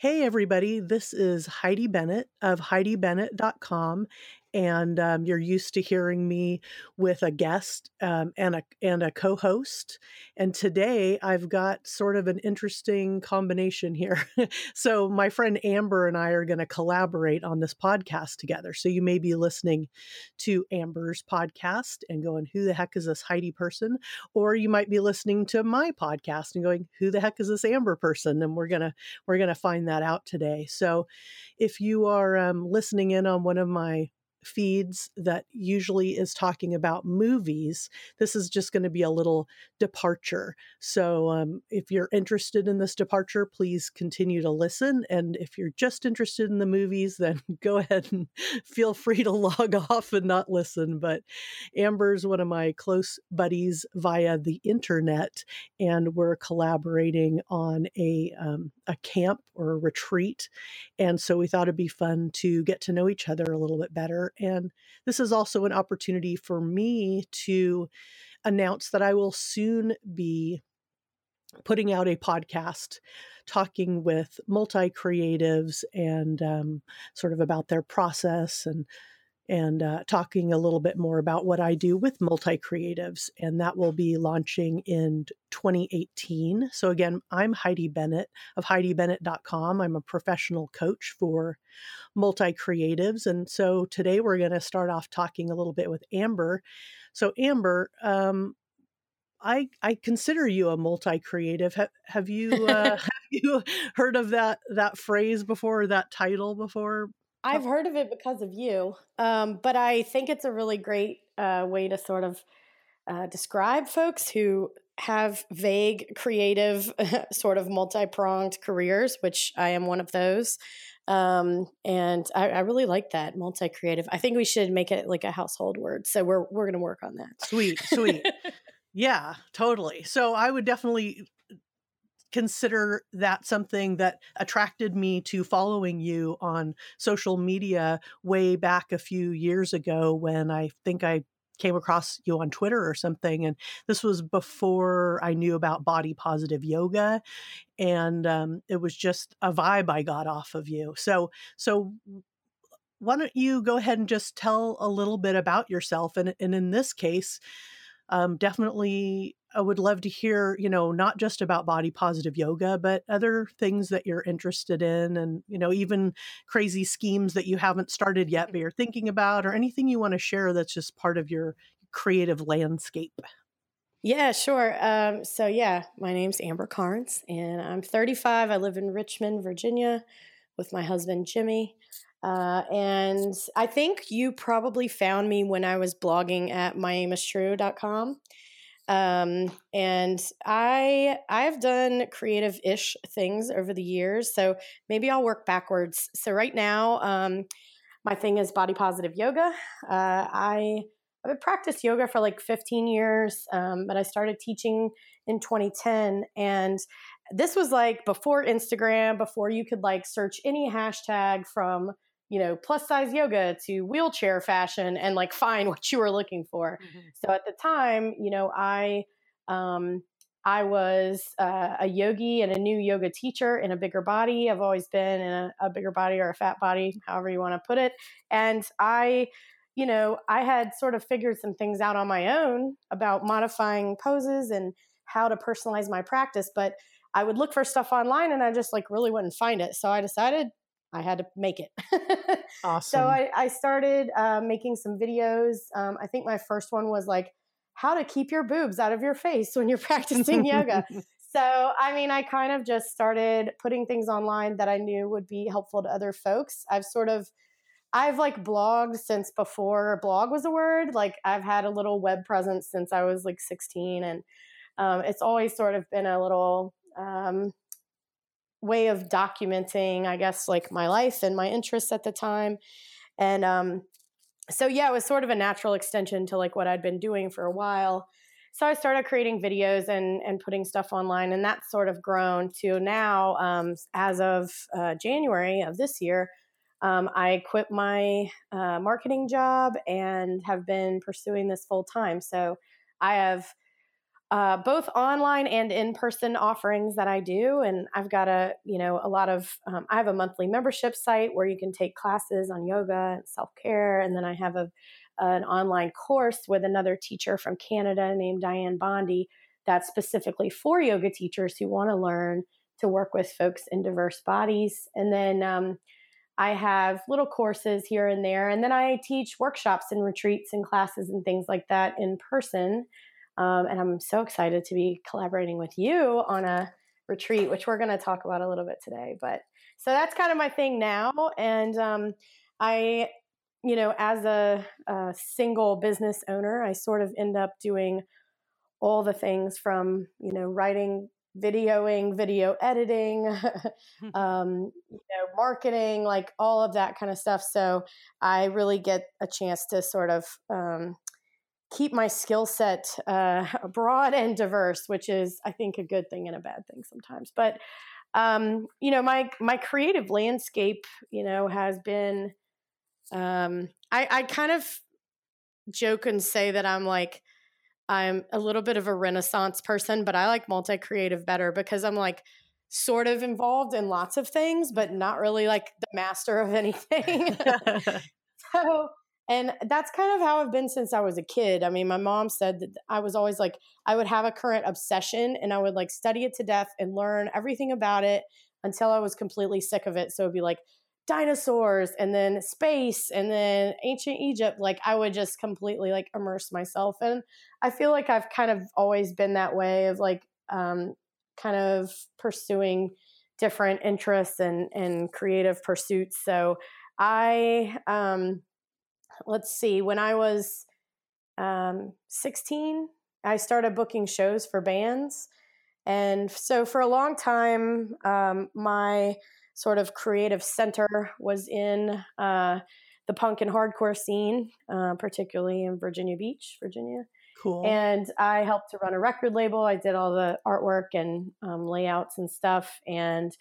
Hey, everybody, this is Heidi Bennett of HeidiBennett.com. And um, you're used to hearing me with a guest um, and a and a co-host. And today I've got sort of an interesting combination here. so my friend Amber and I are going to collaborate on this podcast together. So you may be listening to Amber's podcast and going, "Who the heck is this Heidi person?" Or you might be listening to my podcast and going, "Who the heck is this Amber person?" And we're gonna we're gonna find that out today. So if you are um, listening in on one of my feeds that usually is talking about movies, this is just going to be a little departure. So, um, if you're interested in this departure, please continue to listen. And if you're just interested in the movies, then go ahead and feel free to log off and not listen. But Amber's one of my close buddies via the internet, and we're collaborating on a um, a camp or a retreat. And so we thought it'd be fun to get to know each other a little bit better and this is also an opportunity for me to announce that I will soon be putting out a podcast talking with multi creatives and um, sort of about their process and and uh, talking a little bit more about what I do with multi creatives. And that will be launching in 2018. So, again, I'm Heidi Bennett of HeidiBennett.com. I'm a professional coach for multi creatives. And so today we're going to start off talking a little bit with Amber. So, Amber, um, I I consider you a multi creative. Have, have you uh, have you heard of that that phrase before? That title before? I've heard of it because of you, um, but I think it's a really great uh, way to sort of uh, describe folks who have vague, creative, sort of multi pronged careers, which I am one of those. Um, and I, I, really like that multi creative. I think we should make it like a household word. So we're we're going to work on that. Sweet, sweet. yeah, totally. So I would definitely consider that something that attracted me to following you on social media way back a few years ago when I think I came across you on Twitter or something. And this was before I knew about body positive yoga. And um, it was just a vibe I got off of you. So, so why don't you go ahead and just tell a little bit about yourself? And, and in this case, um, definitely I would love to hear, you know, not just about body positive yoga, but other things that you're interested in and, you know, even crazy schemes that you haven't started yet, but you're thinking about, or anything you want to share that's just part of your creative landscape. Yeah, sure. Um, so, yeah, my name's Amber Karnes and I'm 35. I live in Richmond, Virginia with my husband, Jimmy. Uh, and I think you probably found me when I was blogging at myaimistrue.com. Um, and I I've done creative-ish things over the years, so maybe I'll work backwards. So right now, um, my thing is body positive yoga. Uh, I I've practiced yoga for like 15 years, um, but I started teaching in 2010, and this was like before Instagram, before you could like search any hashtag from you know, plus size yoga to wheelchair fashion and like find what you were looking for. Mm-hmm. So at the time, you know, I um I was uh, a yogi and a new yoga teacher in a bigger body. I've always been in a, a bigger body or a fat body, however you want to put it. And I, you know, I had sort of figured some things out on my own about modifying poses and how to personalize my practice, but I would look for stuff online and I just like really wouldn't find it. So I decided I had to make it. awesome. So I, I started uh, making some videos. Um, I think my first one was like how to keep your boobs out of your face when you're practicing yoga. So, I mean, I kind of just started putting things online that I knew would be helpful to other folks. I've sort of, I've like blogged since before blog was a word. Like, I've had a little web presence since I was like 16. And um, it's always sort of been a little, um, way of documenting, I guess, like my life and my interests at the time. And um, so, yeah, it was sort of a natural extension to like what I'd been doing for a while. So I started creating videos and and putting stuff online, and that's sort of grown to now. Um, as of uh, January of this year, um, I quit my uh, marketing job and have been pursuing this full time. So I have uh, both online and in-person offerings that I do, and I've got a you know a lot of um, I have a monthly membership site where you can take classes on yoga and self-care, and then I have a an online course with another teacher from Canada named Dianne Bondy that's specifically for yoga teachers who want to learn to work with folks in diverse bodies, and then. Um, I have little courses here and there, and then I teach workshops and retreats and classes and things like that in person. Um, and I'm so excited to be collaborating with you on a retreat, which we're going to talk about a little bit today. But so that's kind of my thing now. And um, I, you know, as a, a single business owner, I sort of end up doing all the things from, you know, writing videoing, video editing, um, you know, marketing, like all of that kind of stuff. So I really get a chance to sort of um, keep my skill set uh, broad and diverse, which is, I think, a good thing and a bad thing sometimes. But um, you know, my my creative landscape, you know, has been. Um, I, I kind of joke and say that I'm like I'm a little bit of a renaissance person, but I like multi creative better because I'm like sort of involved in lots of things, but not really like the master of anything. so and that's kind of how I've been since I was a kid. I mean, my mom said that I was always like, I would have a current obsession and I would like study it to death and learn everything about it until I was completely sick of it. So it'd be like dinosaurs and then space and then ancient Egypt. Like I would just completely like immerse myself. And I feel like I've kind of always been that way of like, um, kind of pursuing different interests and, and creative pursuits. So I, um, let's see, when I was um, 16, I started booking shows for bands. And so for a long time, um, my sort of creative center was in uh, the punk and hardcore scene, uh, particularly in Virginia Beach, Virginia. Cool. And I helped to run a record label. I did all the artwork and um, layouts and stuff. And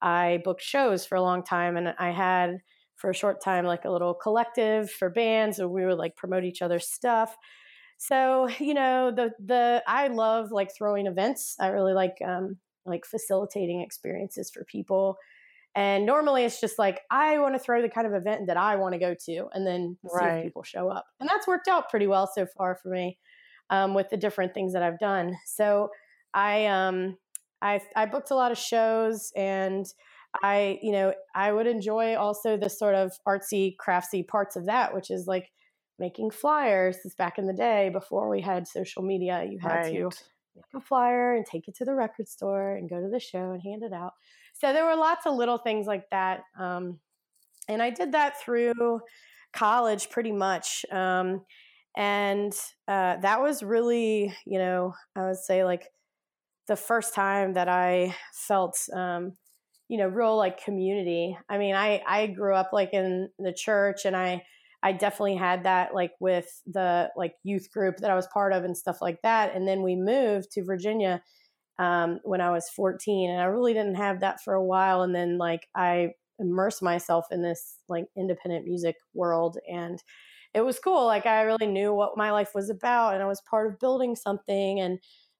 I booked shows for a long time. And I had for a short time like a little collective for bands and we would like promote each other's stuff. So you know the the i love like throwing events. I really like um like facilitating experiences for people. And normally it's just like i want to throw the kind of event that i want to go to and then see if people show up. And that's worked out pretty well so far for me um, with the different things that i've done. So i um i i booked a lot of shows and I, you know, I would enjoy also the sort of artsy, craftsy parts of that, which is like making flyers. This back in the day before we had social media, you had right. to make a flyer and take it to the record store and go to the show and hand it out. So there were lots of little things like that. Um, and I did that through college pretty much. Um, and uh, that was really, you know, I would say like the first time that I felt um, you know real like community. I mean i i grew up like in the church and i i definitely had that like with the like youth group that i was part of and stuff like that and then we moved to virginia um, when i was 14 and i really didn't have that for a while and then like i immersed myself in this like independent music world and it was cool like i really knew what my life was about and i was part of building something and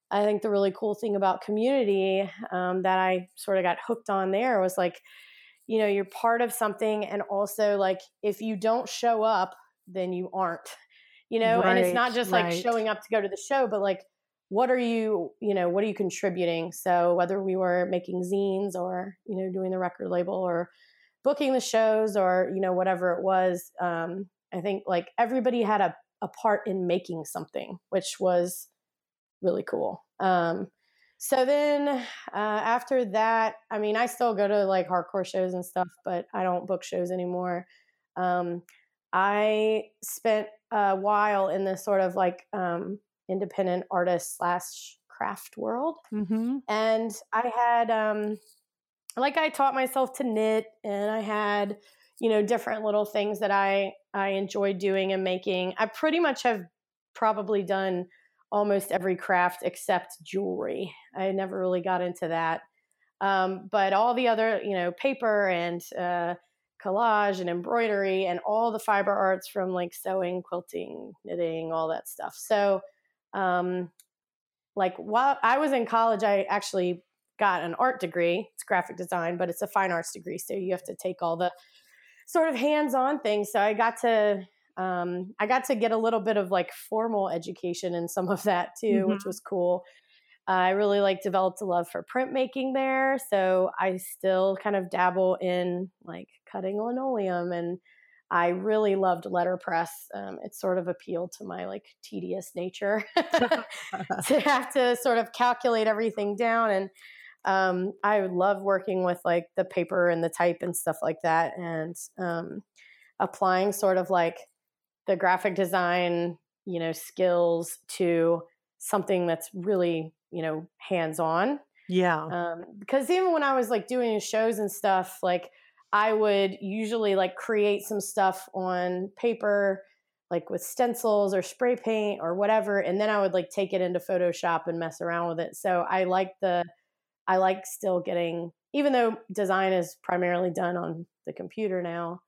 I think the really cool thing about community um, that I sort of got hooked on there was like, you know, you're part of something, and also like if you don't show up, then you aren't, you know, right, and it's not just like right. showing up to go to the show, but like what are you, you know, what are you contributing? So whether we were making zines or you know doing the record label or booking the shows or you know whatever it was, um, I think like everybody had a a part in making something, which was really cool. Um, so then uh, after that, I mean, I still go to like hardcore shows and stuff, but I don't book shows anymore. Um, I spent a while in this sort of like um, independent artist slash craft world, mm-hmm. and I had um, like I taught myself to knit, and I had you know different little things that I I enjoyed doing and making. I pretty much have probably done almost every craft except jewelry. I never really got into that. Um, but all the other, you know, paper and uh, collage and embroidery and all the fiber arts from like sewing, quilting, knitting, all that stuff. So, um, like while I was in college, I actually got an art degree. It's graphic design, but it's a fine arts degree. So you have to take all the sort of hands-on things. So I got to um, I got to get a little bit of like formal education in some of that too, mm-hmm. which was cool. Uh, I really like developed a love for printmaking there, so I still kind of dabble in like cutting linoleum, and I really loved letterpress. Um, it sort of appealed to my like tedious nature to have to sort of calculate everything down and um, I love working with like the paper and the type and stuff like that, and um, applying sort of like the graphic design, you know, skills to something that's really, you know, hands on. Yeah. Um, because even when I was like doing shows and stuff, like I would usually like create some stuff on paper, like with stencils or spray paint or whatever, and then I would like take it into Photoshop and mess around with it. So I like the I like still getting, even though design is primarily done on the computer now,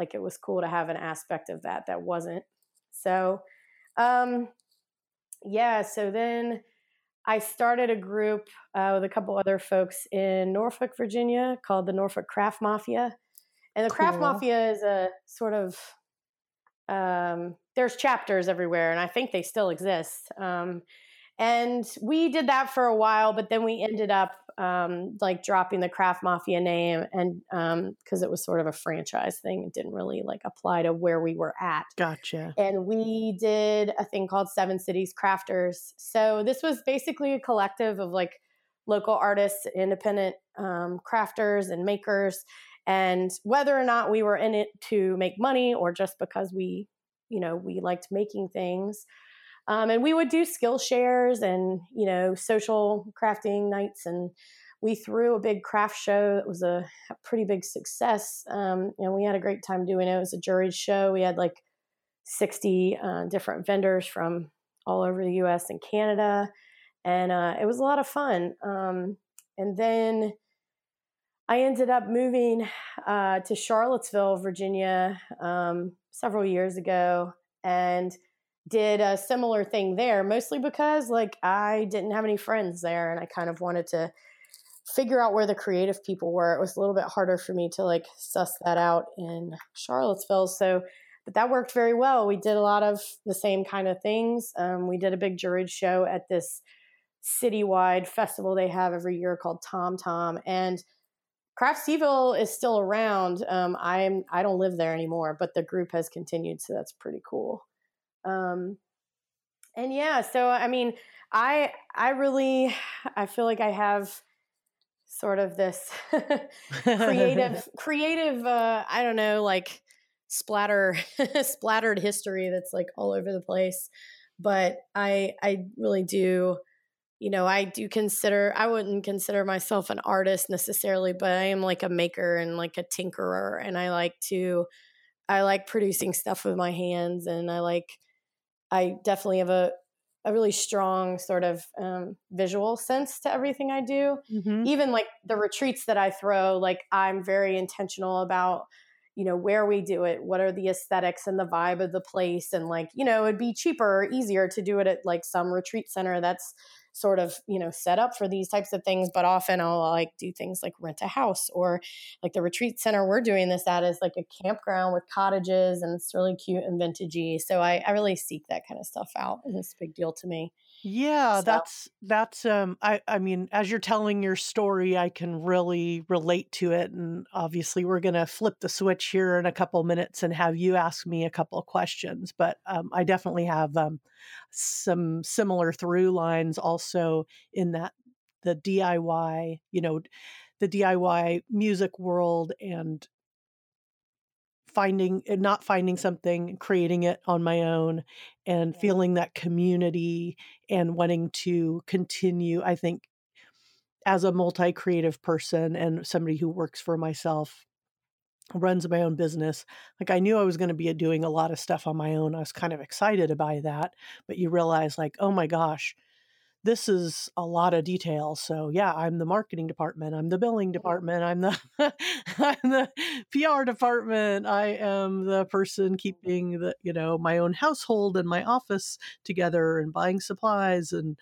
like it was cool to have an aspect of that that wasn't. So, um, yeah, so then I started a group uh, with a couple other folks in Norfolk, Virginia called the Norfolk Craft Mafia. And the cool. Craft Mafia is a sort of, um, there's chapters everywhere, and I think they still exist. Um, and we did that for a while, but then we ended up um, like dropping the Craft Mafia name, and because um, it was sort of a franchise thing, it didn't really like apply to where we were at. Gotcha. And we did a thing called Seven Cities Crafters. So this was basically a collective of like local artists, independent um, crafters, and makers. And whether or not we were in it to make money or just because we, you know, we liked making things, um, and we would do skill shares and, you know, social crafting nights. And we threw a big craft show that was a, a pretty big success. Um, and we had a great time doing it. It was a juried show. We had like 60 uh, different vendors from all over the US and Canada. And uh, it was a lot of fun. Um, and then I ended up moving uh, to Charlottesville, Virginia, um, several years ago. And did a similar thing there, mostly because like I didn't have any friends there and I kind of wanted to figure out where the creative people were. It was a little bit harder for me to like suss that out in Charlottesville. So, but that worked very well. We did a lot of the same kind of things. Um, we did a big juried show at this citywide festival they have every year called Tom Tom and Craftsville is still around. Um, I'm I don't live there anymore, but the group has continued, so that's pretty cool. Um, and yeah, so I mean, I I really I feel like I have sort of this creative creative uh I don't know like splatter splattered history that's like all over the place. But I I really do you know I do consider I wouldn't consider myself an artist necessarily but I am like a maker and like a tinkerer and I like to I like producing stuff with my hands and I like I definitely have a a really strong sort of um, visual sense to everything I do. Mm-hmm. Even like the retreats that I throw, like I'm very intentional about, you know, where we do it, what are the aesthetics and the vibe of the place, and like, you know, it'd be cheaper or easier to do it at like some retreat center that's sort of you know set up for these types of things but often i'll like do things like rent a house or like the retreat center we're doing this at is like a campground with cottages and it's really cute and vintagey so i, I really seek that kind of stuff out and it's a big deal to me yeah, so. that's that's um I I mean as you're telling your story I can really relate to it and obviously we're going to flip the switch here in a couple minutes and have you ask me a couple questions but um I definitely have um some similar through lines also in that the DIY, you know, the DIY music world and finding eh, not finding something creating it on my own and feeling that community and wanting to continue i think as a multi-creative person and somebody who works for myself runs my own business like i knew i was going to be doing a lot of stuff on my own. I was kind of excited by that but you realize like oh my gosh this is a lot of detail. So yeah, I'm the marketing department. I'm the billing department. I'm the I'm the PR department. I am the person keeping the you know my own household and my office together and buying supplies and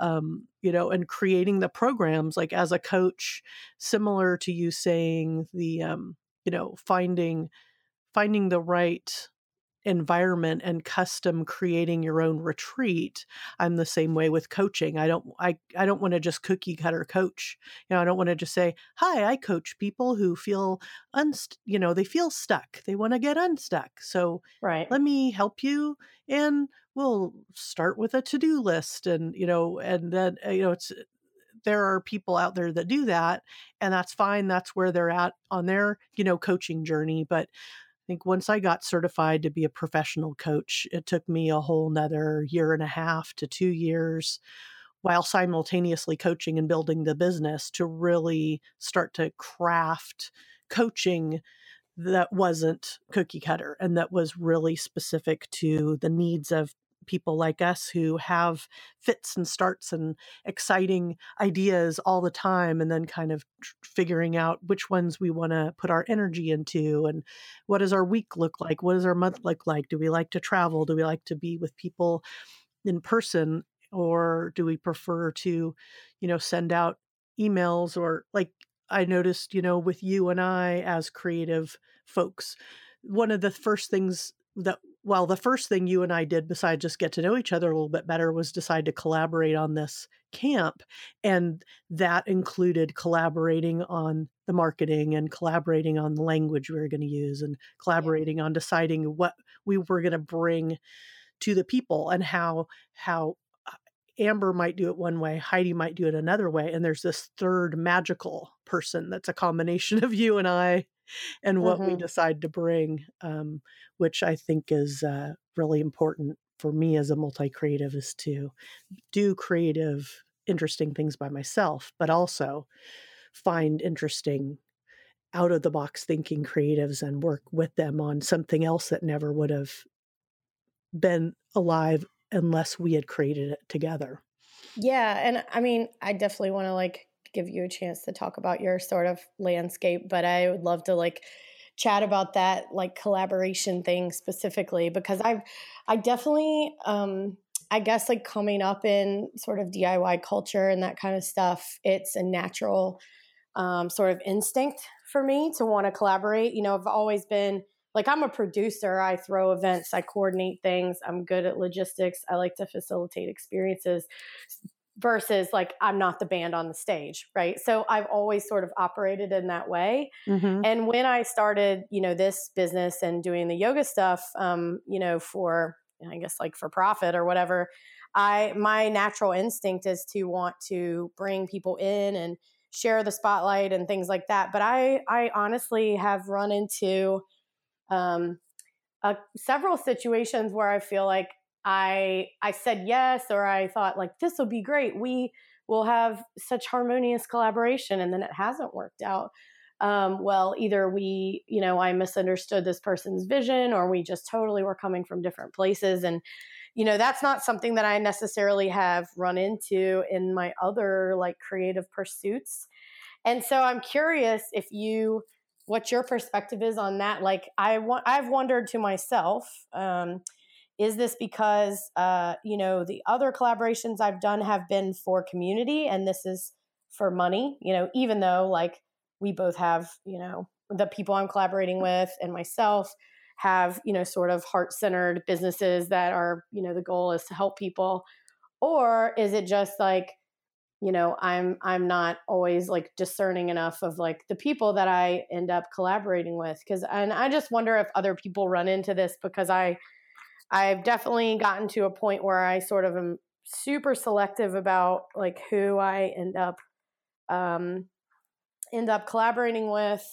um, you know, and creating the programs like as a coach, similar to you saying the, um, you know, finding finding the right environment and custom creating your own retreat i'm the same way with coaching i don't i, I don't want to just cookie cutter coach you know i don't want to just say hi i coach people who feel unst you know they feel stuck they want to get unstuck so right. let me help you and we'll start with a to-do list and you know and then uh, you know it's there are people out there that do that and that's fine that's where they're at on their you know coaching journey but think once I got certified to be a professional coach, it took me a whole nother year and a half to two years while simultaneously coaching and building the business to really start to craft coaching that wasn't cookie cutter and that was really specific to the needs of people like us who have fits and starts and exciting ideas all the time and then kind of figuring out which ones we want to put our energy into and what does our week look like? What does our month look like? Do we like to travel? Do we like to be with people in person? Or do we prefer to you know send out emails or like i noticed you know with you and i as creative folks one of the first things that well, the first thing you and I did besides just get to know each other a little bit better was decide to collaborate on this camp. And that included collaborating on the marketing and collaborating on the language we were going to use and collaborating yeah. on deciding what we were going to bring to the people and how how uh, Amber might do it one way, Heidi might do it another way, and there's this third magical person that's a combination of you and I and what mm-hmm. we decide to bring, um, which I think is uh, really important for me as a multi creative is to do creative, interesting things by myself, but also find interesting out of the box thinking creatives and work with them on something else that never would have been alive unless we had created it together. Yeah, and I mean, I definitely want to like give you a chance to talk about your sort of landscape, but I would love to like chat about that like collaboration thing specifically because I've I definitely um I guess like coming up in sort of DIY culture and that kind of stuff, it's a natural um, sort of instinct for me to want to collaborate. You know, I've always been like I'm a producer. I throw events, I coordinate things. I'm good at logistics. I like to facilitate experiences versus like I'm not the band on the stage, right? So I've always sort of operated in that way. Mm-hmm. And when I started, you know, this business and doing the yoga stuff, um, you know, for I guess like for profit or whatever, I my natural instinct is to want to bring people in and share the spotlight and things like that. But I I honestly have run into um, uh, several situations where I feel like I I said yes or I thought like this will be great. We will have such harmonious collaboration and then it hasn't worked out. Um, well, either we, you know, I misunderstood this person's vision or we just totally were coming from different places. And, you know, that's not something that I necessarily have run into in my other like creative pursuits. And so I'm curious if you, what your perspective is on that. Like I want, I've wondered to myself, um, is this because, uh, you know, the other collaborations I've done have been for community and this is for money, you know, even though like we both have, you know, the people I'm collaborating with and myself have, you know, sort of heart centered businesses that are, you know, the goal is to help people? Or is it just like, you know i'm i'm not always like discerning enough of like the people that i end up collaborating with because and i just wonder if other people run into this because i I've definitely gotten to a point where I sort of am super selective about like who I end up um, end up collaborating with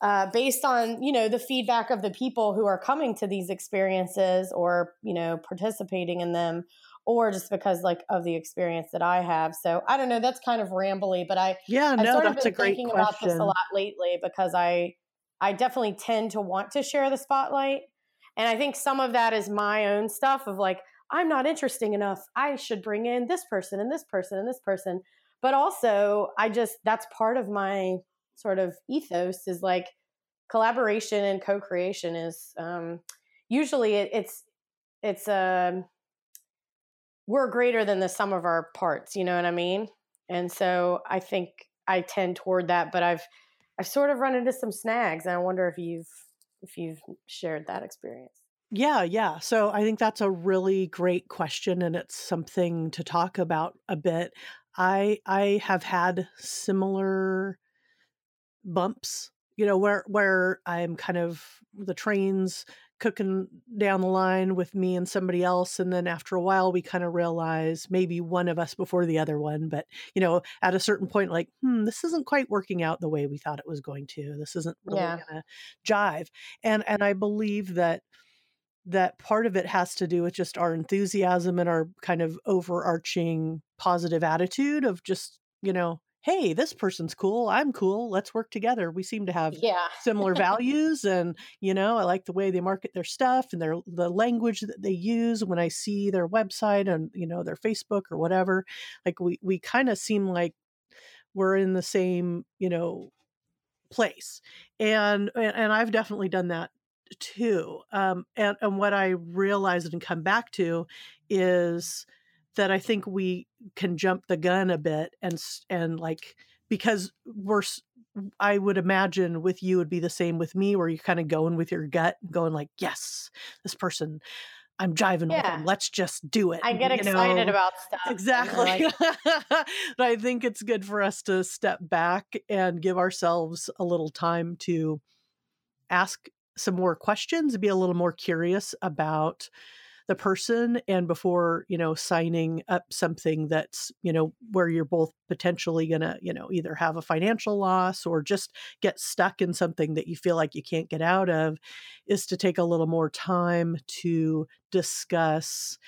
uh, based on you know the feedback of the people who are coming to these experiences or you know participating in them or just because like of the experience that I have. So I don't know. That's kind of rambly, but I yeah, I've no, sort that's of been a great thinking question. about this a lot lately because I I definitely tend to want to share the spotlight, and I think some of that is my own stuff of like, I'm not interesting enough. I should bring in this person and this person and this person. But also, I just, that's part of my sort of ethos is like collaboration and co creation is um, usually it, it's, it's a, um, we're greater than the sum of our parts, you know what I mean? And so I think I tend toward that, but I've I've sort of run into some snags and I wonder if you've if you've shared that experience. Yeah, yeah. So I think that's a really great question and it's something to talk about a bit. I I have had similar bumps, you know, where where I'm kind of the trains cooking down the line with me and somebody else and then after a while we kind of realize maybe one of us before the other one but you know at a certain point like hmm this isn't quite working out the way we thought it was going to this isn't really Yeah. going to jive and and i believe that that part of it has to do with just our enthusiasm and our kind of overarching positive attitude of just you know hey this person's cool i'm cool let's work together we seem to have Yeah. similar values and you know i like the way they market their stuff and their the language that they use when i see their website and you know their facebook or whatever like we we kind of seem like we're in the same you know place and and and i've definitely done that too um and and what i realized and come back to is that i think we can jump the gun a bit and and like because we're i would imagine with you would be the same with me where you're kind of going with your gut going like yes this person i'm jiving with them let's just do it I get you excited know? about stuff. Exactly. like, but I think it's good for us to step back and give ourselves a little time to ask some more questions, be a little more curious about the person and before, you know, signing up something that's, you know, where you're both potentially going to, you know, either have a financial loss or just get stuck in something that you feel like you can't get out of is to take a little more time to discuss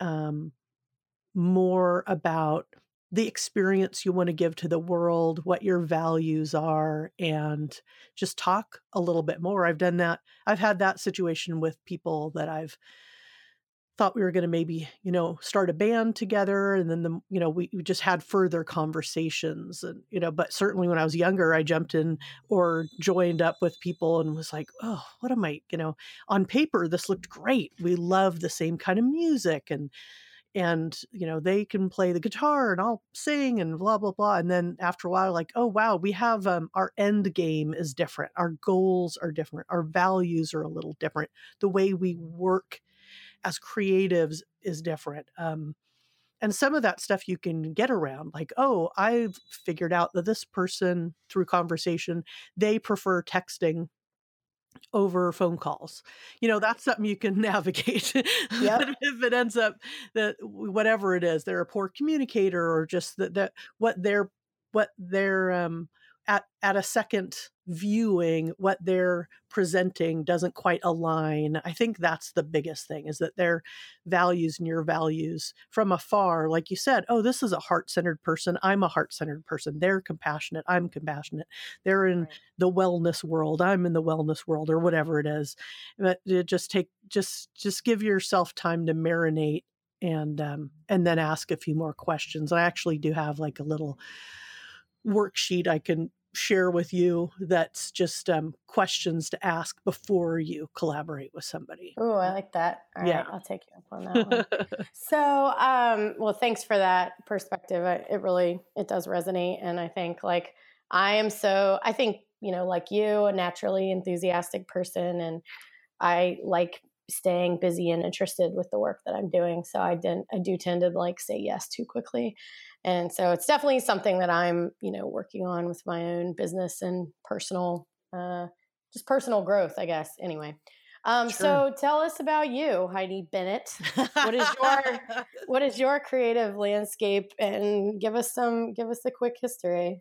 um more about the experience you want to give to the world, what your values are, and just talk a little bit more. I've done that. I've had that situation with people that I've thought we were going to maybe, you know, start a band together. And then the, you know, we, we just had further conversations and, you know, but certainly when I was younger, I jumped in or joined up with people and was like, oh, what am I, you know, on paper, this looked great. We love the same kind of music and, and you know they can play the guitar and i'll sing and blah blah blah and then after a while like oh wow we have um, our end game is different our goals are different our values are a little different the way we work as creatives is different um, and some of that stuff you can get around like oh i've figured out that this person through conversation they prefer texting over phone calls. You know, that's something you can navigate. But if it ends up that whatever it is, they're a poor communicator or just that that what they're what they're um at at a second viewing what they're presenting doesn't quite align. I think that's the biggest thing is that their values and your values from afar, like you said, oh, this is a heart-centered person. I'm a heart-centered person. They're compassionate. I'm compassionate. They're in Right. the wellness world i'm in the wellness world or whatever it is but just take just just give yourself time to marinate and um and then ask a few more questions i actually do have like a little worksheet i can share with you that's just um questions to ask before you collaborate with somebody Oh, I like that. All right, Yeah. I'll take you up on that one. So, um, well, thanks for that perspective. I, it really it does resonate, and I think like I am so I think you know like you, a naturally enthusiastic person, and I like staying busy and interested with the work that I'm doing. So I didn't I do tend to like say yes too quickly, and so it's definitely something that I'm you know working on with my own business and personal uh, just personal growth, I guess. Anyway. Um, Sure. So tell us about you, Heidi Bennett what is your- what is your creative landscape and give us some give us a quick history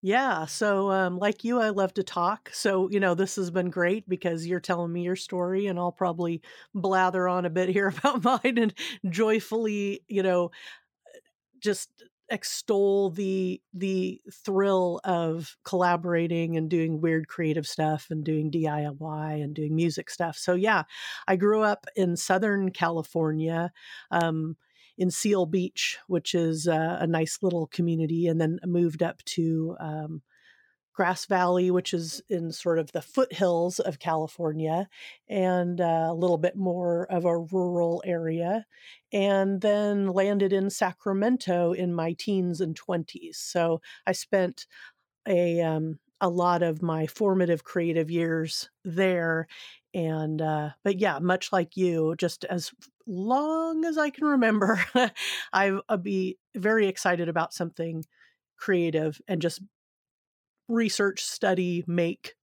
Yeah. So, um, like you, I love to talk. So, you know, this has been great because you're telling me your story, and I'll probably blather on a bit here about mine and joyfully, you know, just extol the the thrill of collaborating and doing weird creative stuff and doing DIY and doing music stuff. So yeah, I grew up in Southern California, um, in Seal Beach, which is uh, a nice little community, and then moved up to um, Grass Valley, which is in sort of the foothills of California, and uh, a little bit more of a rural area, and then landed in Sacramento in my teens and 20s. So I spent a um, a lot of my formative creative years there and uh but yeah much like you just as long as i can remember i'll be very excited about something creative and just research, study, make.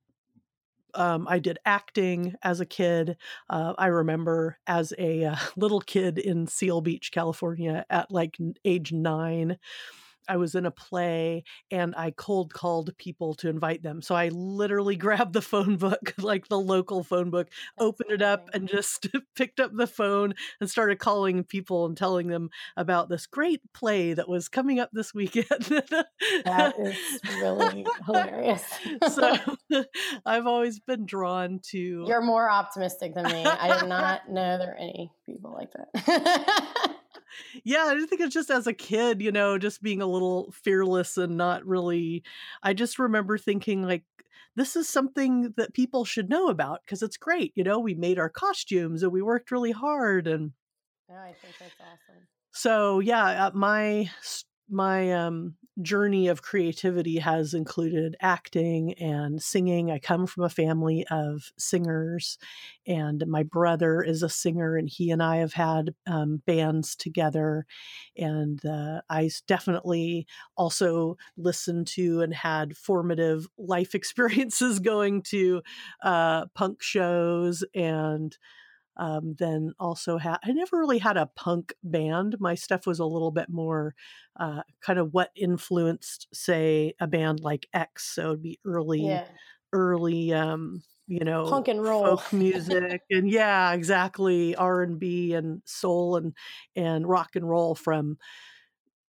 Um, I did acting as a kid. Uh, I remember as a uh, little kid in Seal Beach, California, at like age nine, I was in a play and I cold called people to invite them. So I literally grabbed the phone book, like the local phone book, That's opened it up and just picked up the phone and started calling people and telling them about this great play that was coming up this weekend. that is really hilarious. so I've always been drawn to. You're more optimistic than me. I did not know there are any people like that yeah, I think it's just as a kid, you know, just being a little fearless and not really. I just remember thinking, like, this is something that people should know about because it's great. You know, we made our costumes and we worked really hard. And yeah, I think that's awesome. So, yeah, uh, my my um, journey of creativity has included acting and singing. I come from a family of singers, and my brother is a singer, and he and I have had um, bands together. And uh, I definitely also listened to and had formative life experiences going to uh, punk shows and um, then also had I never really had a punk band. My stuff was a little bit more uh, kind of what influenced, say, a band like X. So it'd be early, yeah. early, um, you know, punk and roll folk music, and yeah, exactly, R and B and soul and and rock and roll from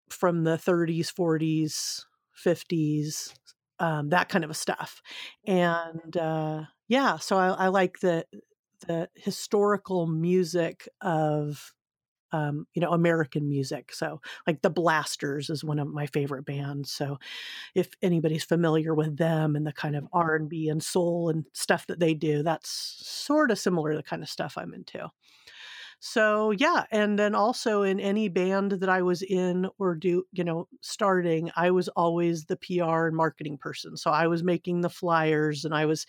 from the 30s, 40s, 50s, um, that kind of a stuff, and uh, yeah, so I, I like the the historical music of um, you know American music. So like the Blasters is one of my favorite bands. So if anybody's familiar with them and the kind of R and B and soul and stuff that they do, that's sort of similar to the kind of stuff I'm into. So yeah, and then also in any band that I was in or do, you know, starting, I was always the PR and marketing person. So I was making the flyers and I was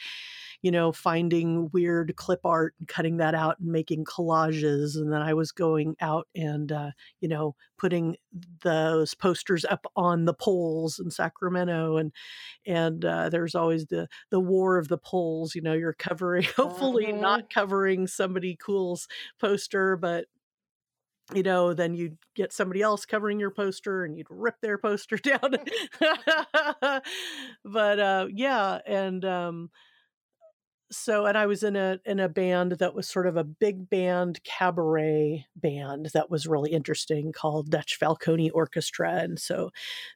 you know, finding weird clip art and cutting that out and making collages. And then I was going out and, uh, you know, putting those posters up on the poles in Sacramento. And, and uh, there's always the, the war of the poles, you know, you're covering, hopefully uh-huh. not covering somebody cool's poster, but you know, then you'd get somebody else covering your poster and you'd rip their poster down. but uh, yeah, and um, so and i was in a in a band that was sort of a big band cabaret band that was really interesting called dutch falcone orchestra. And so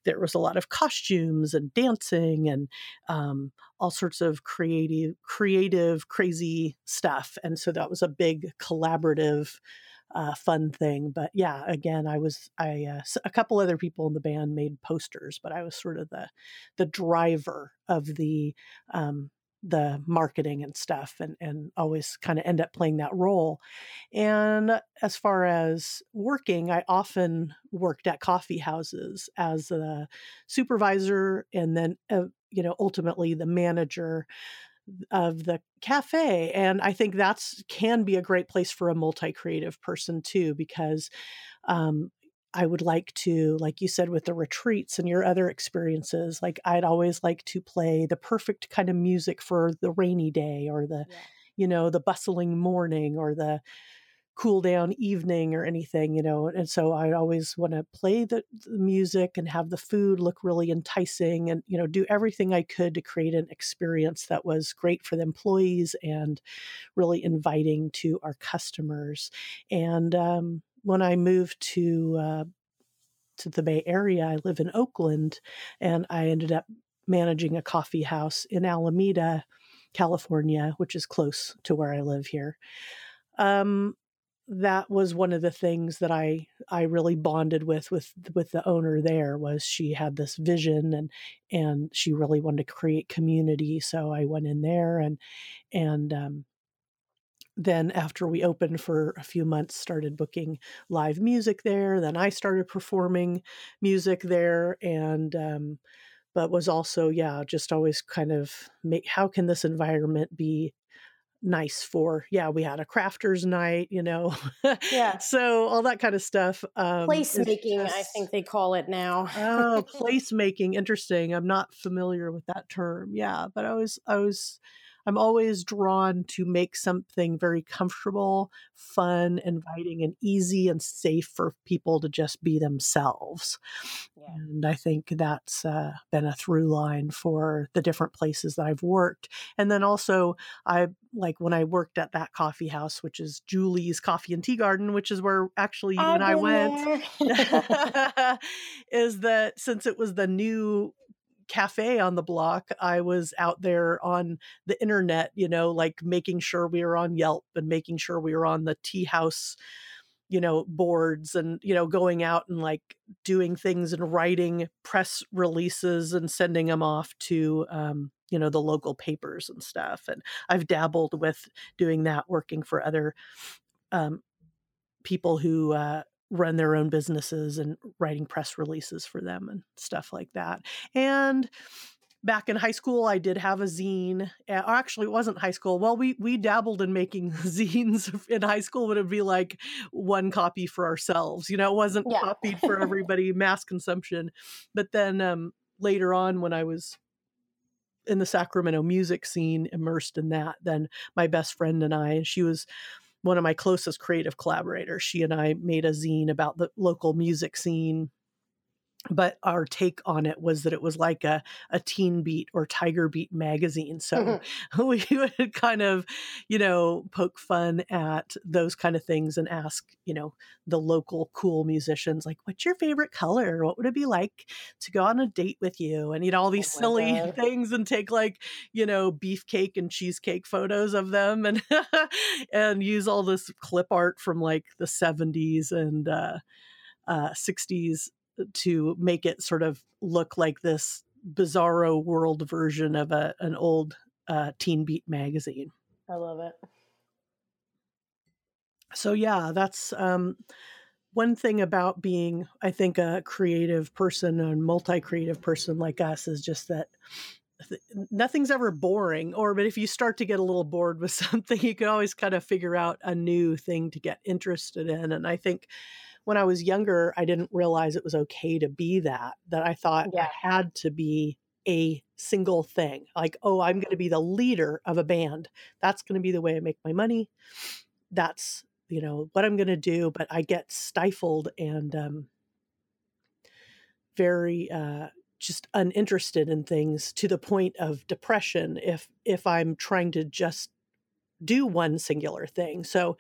there was a lot of costumes and dancing and um, all sorts of creative creative crazy stuff. And so that was a big collaborative uh, fun thing. But yeah again i was i uh, a couple other people in the band made posters but i was sort of the the driver of the um, the marketing and stuff and, and always kind of end up playing that role. And as far as working, I often worked at coffee houses as a supervisor and then, uh, you know, ultimately the manager of the cafe and i think that's can be a great place for a multi-creative person too because um, I would like to, like you said, with the retreats and your other experiences, like I'd always like to play the perfect kind of music for the rainy day or the, yeah. you know, the bustling morning or the cool down evening or anything, you know. And so I always want to play the, the, music and have the food look really enticing and, you know, do everything I could to create an experience that was great for the employees and really inviting to our customers. And, um, when I moved to uh, to the Bay Area, I live in Oakland, and I ended up managing a coffee house in Alameda, California, which is close to where I live here. Um, that was one of the things that I I really bonded with with with the owner there was she had this vision and and she really wanted to create community so I went in there and and um, then after we opened for a few months started booking live music there then I started performing music there and um, but was also yeah just always kind of make how can this environment be nice for? Yeah we had a crafters night you know yeah. so all that kind of stuff um placemaking just, i think they call it now. Oh placemaking interesting i'm not familiar with that term yeah but i was i was I'm always drawn to make something very comfortable, fun, inviting, and easy and safe for people to just be themselves. Yeah. And I think that's uh, been a through line for the different places that I've worked. And then also, I like when I worked at that coffee house, which is Julie's Coffee and Tea Garden, which is where actually you I've and I went, is that since it was the new cafe on the block, I was out there on the internet, you know, like making sure we were on Yelp and making sure we were on the tea house, you know, boards and, you know, going out and like doing things and writing press releases and sending them off to, um, you know, the local papers and stuff. And I've dabbled with doing that, working for other um, people who, uh, run their own businesses and writing press releases for them and stuff like that. And back in high school i did have a zine actually it wasn't high school well we we dabbled in making zines in high school but it'd be like one copy for ourselves you know it wasn't yeah. copied for everybody mass consumption but then um, later on when i was in the sacramento music scene immersed in that then my best friend and i and she was one of my closest creative collaborators. She and I made a zine about the local music scene but our take on it was that it was like a, a teen beat or tiger beat magazine so mm-hmm. we would kind of you know poke fun at those kind of things and ask you know the local cool musicians like what's your favorite color what would it be like to go on a date with you and you know all these oh silly God. things and take like you know beefcake and cheesecake photos of them and and use all this clip art from like the 70s and uh uh, 60s to make it sort of look like this bizarro world version of a an old uh, teen beat magazine. I love it. So yeah, that's um, one thing about being, I think, a creative person and multi-creative person like us is just that nothing's ever boring or but if you start to get a little bored with something you can always kind of figure out a new thing to get interested in and i think when I was younger, I didn't realize it was okay to be that, that I thought yeah. I had to be a single thing. Like, oh, I'm going to be the leader of a band. That's going to be the way I make my money. That's, you know, what I'm going to do. But I get stifled and um, very, uh, just uninterested in things to the point of depression if if I'm trying to just do one singular thing. So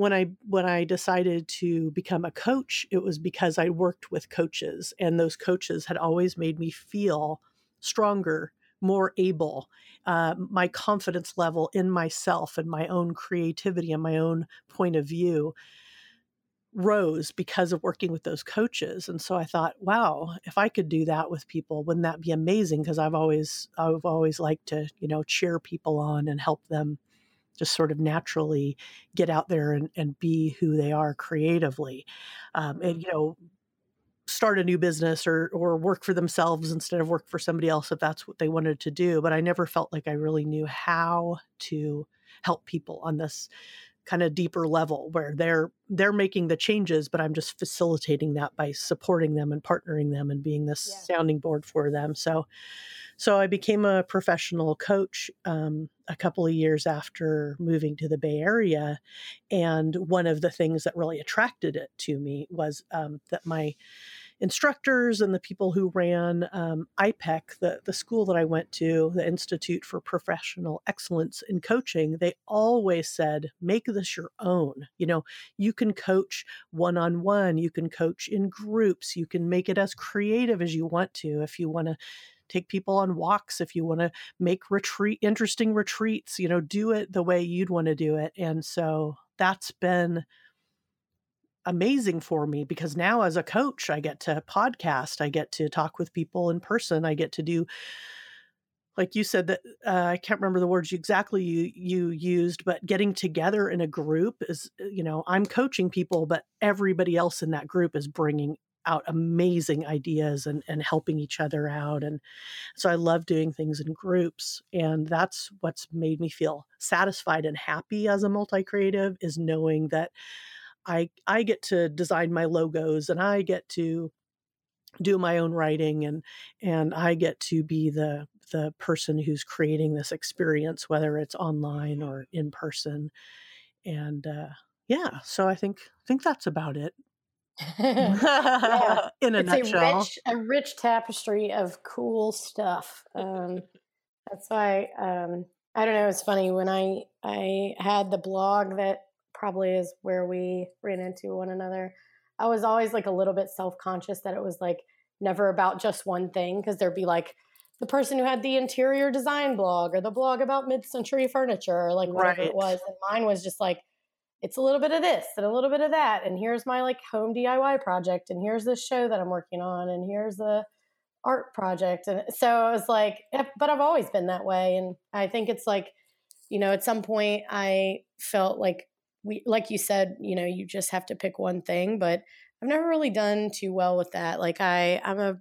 when I when I decided to become a coach, it was because I worked with coaches and those coaches had always made me feel stronger, more able. Uh, my confidence level in myself and my own creativity and my own point of view rose because of working with those coaches and so i thought wow if i could do that with people wouldn't that be amazing because i've always i've always liked to you know cheer people on and help them just sort of naturally get out there and, and be who they are creatively. Um, and, you know, start a new business or or work for themselves instead of work for somebody else if that's what they wanted to do but i never felt like i really knew how to help people on this kind of deeper level where they're they're making the changes but i'm just facilitating that by supporting them and partnering them and being this yeah. sounding board for them so so I became a professional coach um, a couple of years after moving to the Bay Area. And one of the things that really attracted it to me was um, that my instructors and the people who ran um, IPEC, the, the school that I went to, the Institute for Professional Excellence in Coaching, they always said, make this your own. You know, you can coach one on one, you can coach in groups, you can make it as creative as you want to. If you want to take people on walks if you want to make retreat interesting retreats you know do it the way you'd want to do it and so that's been amazing for me because now as a coach i get to podcast i get to talk with people in person i get to do like you said that uh, i can't remember the words exactly you you used but getting together in a group is uh, you know i'm coaching people but everybody else in that group is bringing out amazing ideas and, and helping each other out and so i love doing things in groups and that's what's made me feel satisfied and happy as a multi-creative is knowing that i i get to design my logos and i get to do my own writing and and I get to be the the person who's creating this experience whether it's online or in person and uh yeah so I think I think that's about it yeah. in a it's nutshell a rich, a rich tapestry of cool stuff. Um, that's why um, I don't know. It's funny when I I had the blog that probably is where we ran into one another. I was always like a little bit self conscious that it was like never about just one thing because there'd be like the person who had the interior design blog or the blog about mid century furniture or like whatever Right. it was. And mine was just like, it's a little bit of this and a little bit of that. And here's my like home DIY project. And here's this show that I'm working on. And here's the art project. And so I was like, eh, but I've always been that way. And I think it's like, you know, at some point I felt like we, like you said, you know, you just have to pick one thing, but I've never really done too well with that. Like I, I'm a,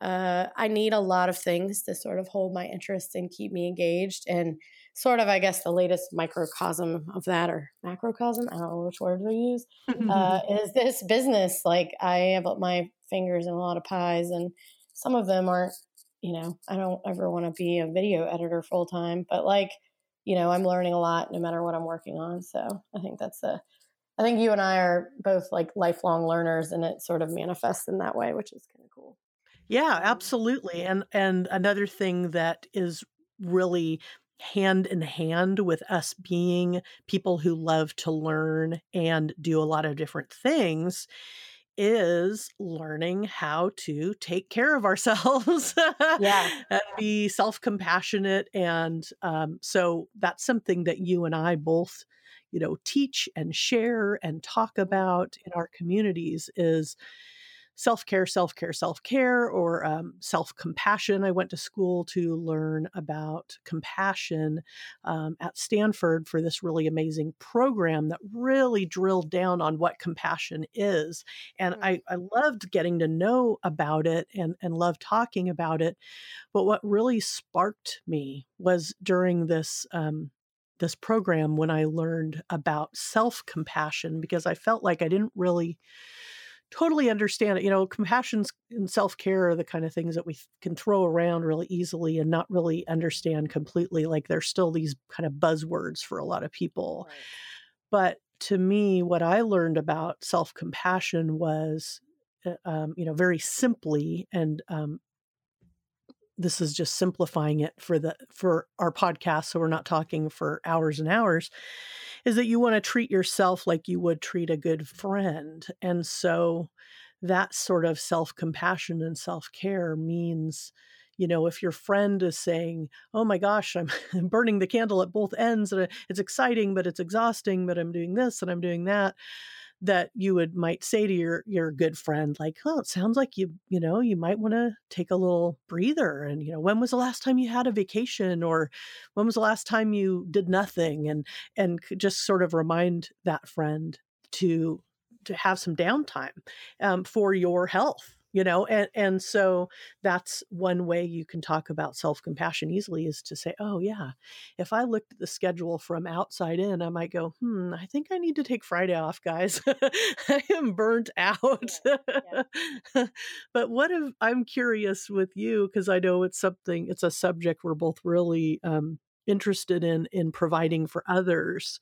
uh, I need a lot of things to sort of hold my interest and keep me engaged. And sort of, I guess, the latest microcosm of that or macrocosm, I don't know which word to use, uh, is this business. Like I have my fingers in a lot of pies, and some of them aren't. You know, I don't ever want to be a video editor full time, but like, you know, I'm learning a lot no matter what I'm working on. So I think that's a. I think you and I are both like lifelong learners, and it sort of manifests in that way, which is kind of cool. Yeah, um, absolutely. And and another thing that is really hand in hand with us being people who love to learn and do a lot of different things is learning how to take care of ourselves Yeah. and be self-compassionate and um, so that's something that you and i both you know teach and share and talk about in our communities is self-care self-care self-care or um, self-compassion i went to school to learn about compassion um, at stanford for this really amazing program that really drilled down on what compassion is and Mm. I, I loved getting to know about it and, and loved talking about it but what really sparked me was during this um, this program when i learned about self-compassion because i felt like i didn't really totally understand it. You know, compassion and self care are the kind of things that we can throw around really easily and not really understand completely. Like they're still these kind of buzzwords for a lot of people. But to me, what I learned about self compassion was, uh, um, you know, very simply, and um, this is just simplifying it for the for our podcast, so we're not talking for hours and hours. Is that you want to treat yourself like you would treat a good friend, and so that sort of self compassion and self care means you know, if your friend is saying, "Oh my gosh, I'm burning the candle at both ends and it's exciting, but it's exhausting, but I'm doing this and I'm doing that," that you would might say to your your good friend like, "Oh, it sounds like you, you know, you might want to take a little breather and, you know, when was the last time you had a vacation or when was the last time you did nothing?" and and just sort of remind that friend to to have some downtime um, for your health you know and and so that's one way you can talk about self-compassion easily is to say oh yeah if i looked at the schedule from outside in i might go hmm i think i need to take friday off guys. I am burnt out but what if i'm curious with you because i know it's something it's a subject we're both really um, interested in in providing for others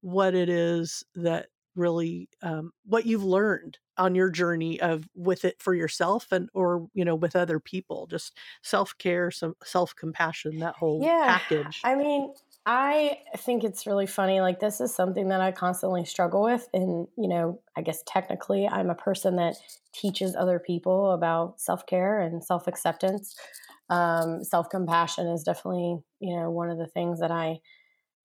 what it is that really um, what you've learned on your journey of with it for yourself and or you know with other people just self-care some self-compassion that whole Yeah. package I mean, I think it's really funny. Like, this is something that I constantly struggle with. And, you know, I guess technically I'm a person that teaches other people about self care and self acceptance. Um, self compassion is definitely, you know, one of the things that I,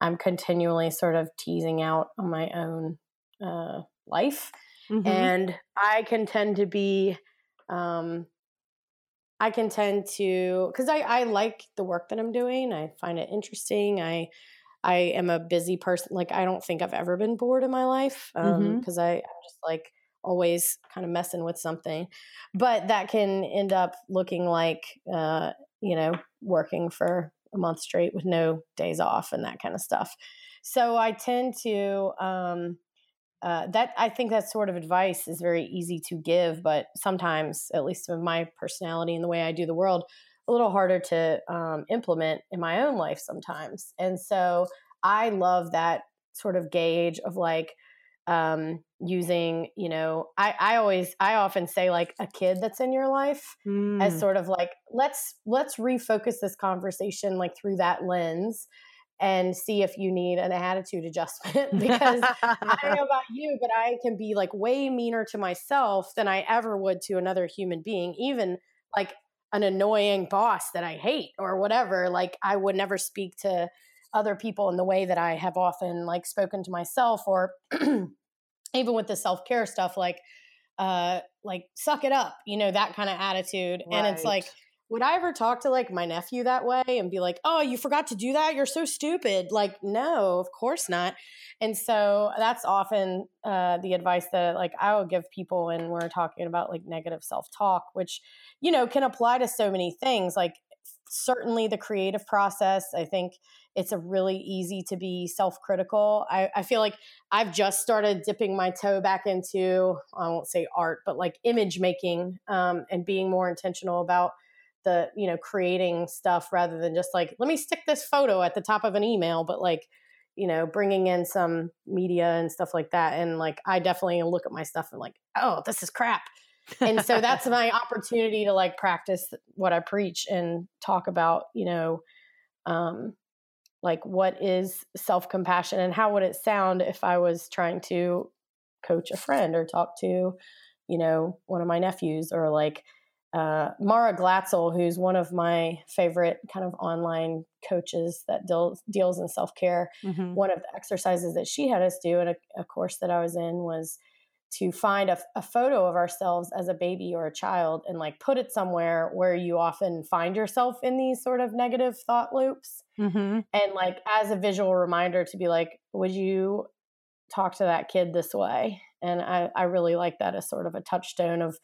I'm continually sort of teasing out on my own uh, life. Mm-hmm. And I can tend to be, um, I can tend to, because I, I like the work that I'm doing. I find it interesting. I, I am a busy person. Like I don't think I've ever been bored in my life because um, mm-hmm. I, I'm just like always kind of messing with something. But that can end up looking like, uh, you know, working for a month straight with no days off and that kind of stuff. So I tend to um, uh, that I think that sort of advice is very easy to give, but sometimes, at least with my personality and the way I do the world, a little harder to um, implement in my own life sometimes. And so I love that sort of gauge of like um, using, you know, I, I always, I often say like a kid that's in your life mm. as sort of like, let's, let's refocus this conversation like through that lens and see if you need an attitude adjustment because I don't know about you, but I can be like way meaner to myself than I ever would to another human being, even like an annoying boss that I hate or whatever. Like I would never speak to other people in the way that I have often like spoken to myself or even with the self-care stuff like uh like suck it up, you know, that kind of attitude. Right. And it's like would I ever talk to like my nephew that way and be like, "Oh, you forgot to do that? You're so stupid." Like, no, of course not. And so that's often uh, the advice that like I will give people when we're talking about like negative self talk, which you know can apply to so many things. Like certainly the creative process. I think it's a really easy to be self critical. I, I feel like I've just started dipping my toe back into I won't say art, but like image making um, and being more intentional about the you know creating stuff rather than just like let me stick this photo at the top of an email but like you know bringing in some media and stuff like that and like i definitely look at my stuff and like oh this is crap. And so that's my opportunity to like practice what i preach and talk about you know um like what is self-compassion and how would it sound if i was trying to coach a friend or talk to you know one of my nephews or like uh, Mara Glatzel, who's one of my favorite kind of online coaches that deals deals in self care. Mm-hmm. One of the exercises that she had us do in a, a course that I was in was to find a, a, photo of ourselves as a baby or a child and like put it somewhere where you often find yourself in these sort of negative thought loops. Mm-hmm. And like as a visual reminder to be like, would you talk to that kid this way? And I, I really like that as sort of a touchstone of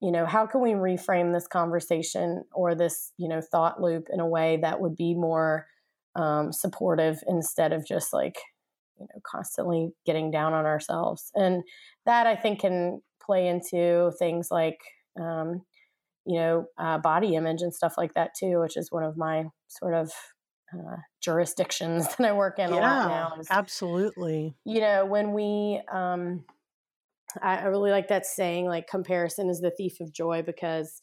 you know how can we reframe this conversation or this you know thought loop in a way that would be more um, supportive instead of just like you know constantly getting down on ourselves? And that i think can play into things like um, you know uh, body image and stuff like that too which is one of my sort of uh, jurisdictions that i work in yeah, a lot now is, absolutely. you know when we um, I, really like that saying, like, comparison is the thief of joy, because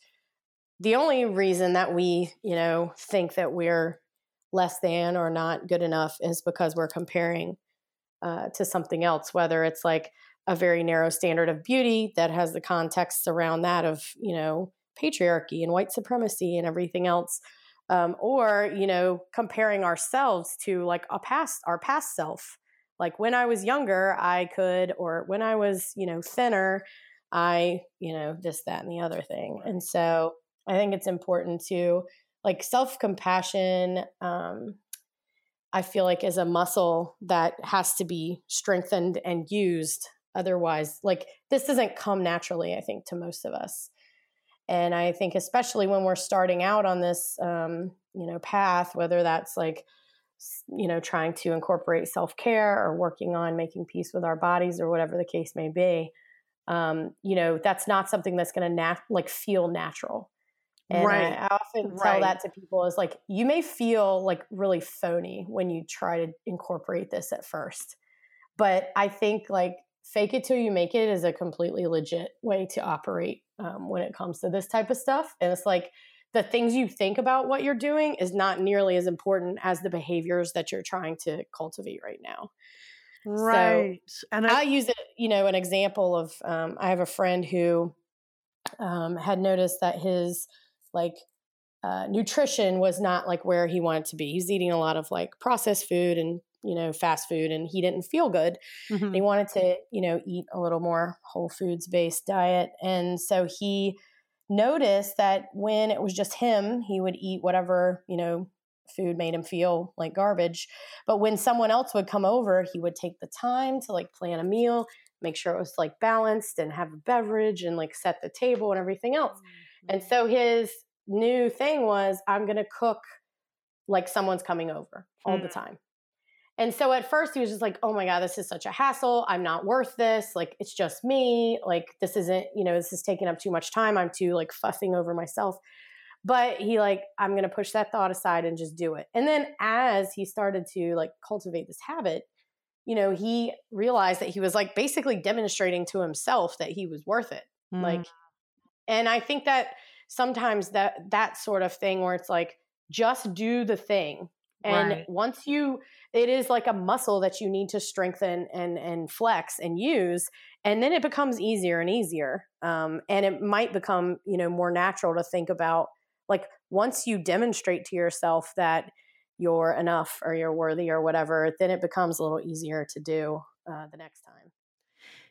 the only reason that we, you know, think that we're less than or not good enough is because we're comparing uh, to something else, whether it's like a very narrow standard of beauty that has the context around that of, you know, patriarchy and white supremacy and everything else. Um, or, you know, comparing ourselves to like a past, our past self like when I was younger, I could, or when I was, you know, thinner, I, you know, this, that, and the other thing. And so I think it's important to like self compassion. Um, I feel like is a muscle that has to be strengthened and used. Otherwise, like this doesn't come naturally, I think, to most of us. And I think, especially when we're starting out on this, um, you know, path, whether that's like, you know, trying to incorporate self care or working on making peace with our bodies or whatever the case may be, um, you know, that's not something that's going to nat- like feel natural. And right. I, I often right. tell that to people is like, you may feel like really phony when you try to incorporate this at first. But I think like fake it till you make it is a completely legit way to operate um, when it comes to this type of stuff. And it's like, the things you think about what you're doing is not nearly as important as the behaviors that you're trying to cultivate right now. Right. So and I, I use it, you know, an example of um, I have a friend who um, had noticed that his like uh, nutrition was not like where he wanted to be. He's eating a lot of like processed food and you know, fast food and he didn't feel good. Mm-hmm. He wanted to, you know, eat a little more whole foods based diet. And so he noticed that when it was just him, he would eat whatever, you know, food made him feel like garbage. But when someone else would come over, he would take the time to like plan a meal, make sure it was like balanced and have a beverage and like set the table and everything else. Mm-hmm. And so his new thing was I'm going to cook like someone's coming over all mm-hmm. the time. And so at first he was just like, oh my God, this is such a hassle. I'm not worth this. Like, it's just me. Like, this isn't, you know, this is taking up too much time. I'm too like fussing over myself. But he like, I'm going to push that thought aside and just do it. And then as he started to like cultivate this habit, you know, he realized that he was like basically demonstrating to himself that he was worth it. Mm. Like, and I think that sometimes that that sort of thing where it's like, just do the thing and right. once you it is like a muscle that you need to strengthen and and flex and use and then it becomes easier and easier um, and it might become you know more natural to think about like once you demonstrate to yourself that you're enough or you're worthy or whatever then it becomes a little easier to do uh, the next time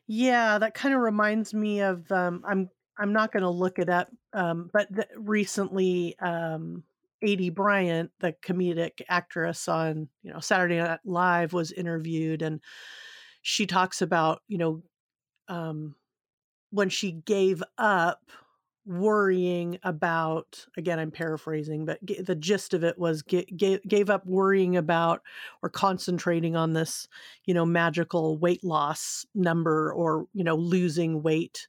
yeah that kind of reminds me of um, i'm i'm not going to look it up um, but recently um, Aidy Bryant, the comedic actress on, you know, Saturday Night Live was interviewed and she talks about, you know, um, when she gave up worrying about again i'm paraphrasing but g- the gist of it was g- g- gave up worrying about or concentrating on this you know magical weight loss number or you know losing weight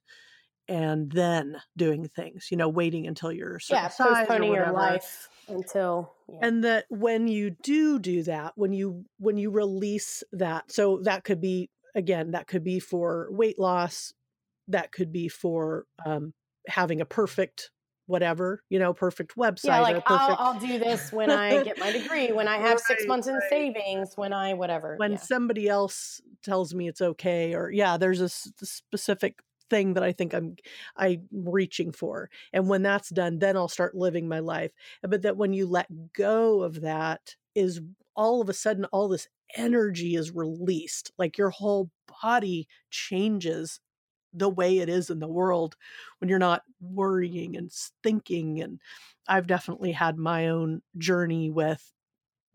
and then doing things you know waiting until you're yeah postponing your life until yeah. and that when you do do that when you when you release that so that could be again that could be for weight loss that could be for um, having a perfect whatever you know perfect website yeah like perfect... I'll, I'll do this when i get my degree when i have right, six months in savings when i whatever when yeah. somebody else tells me it's okay or yeah there's a specific thing that I think I'm I'm reaching for. And when that's done, then I'll start living my life. But that when you let go of that is all of a sudden all this energy is released. Like your whole body changes the way it is in the world when you're not worrying and thinking and I've definitely had my own journey with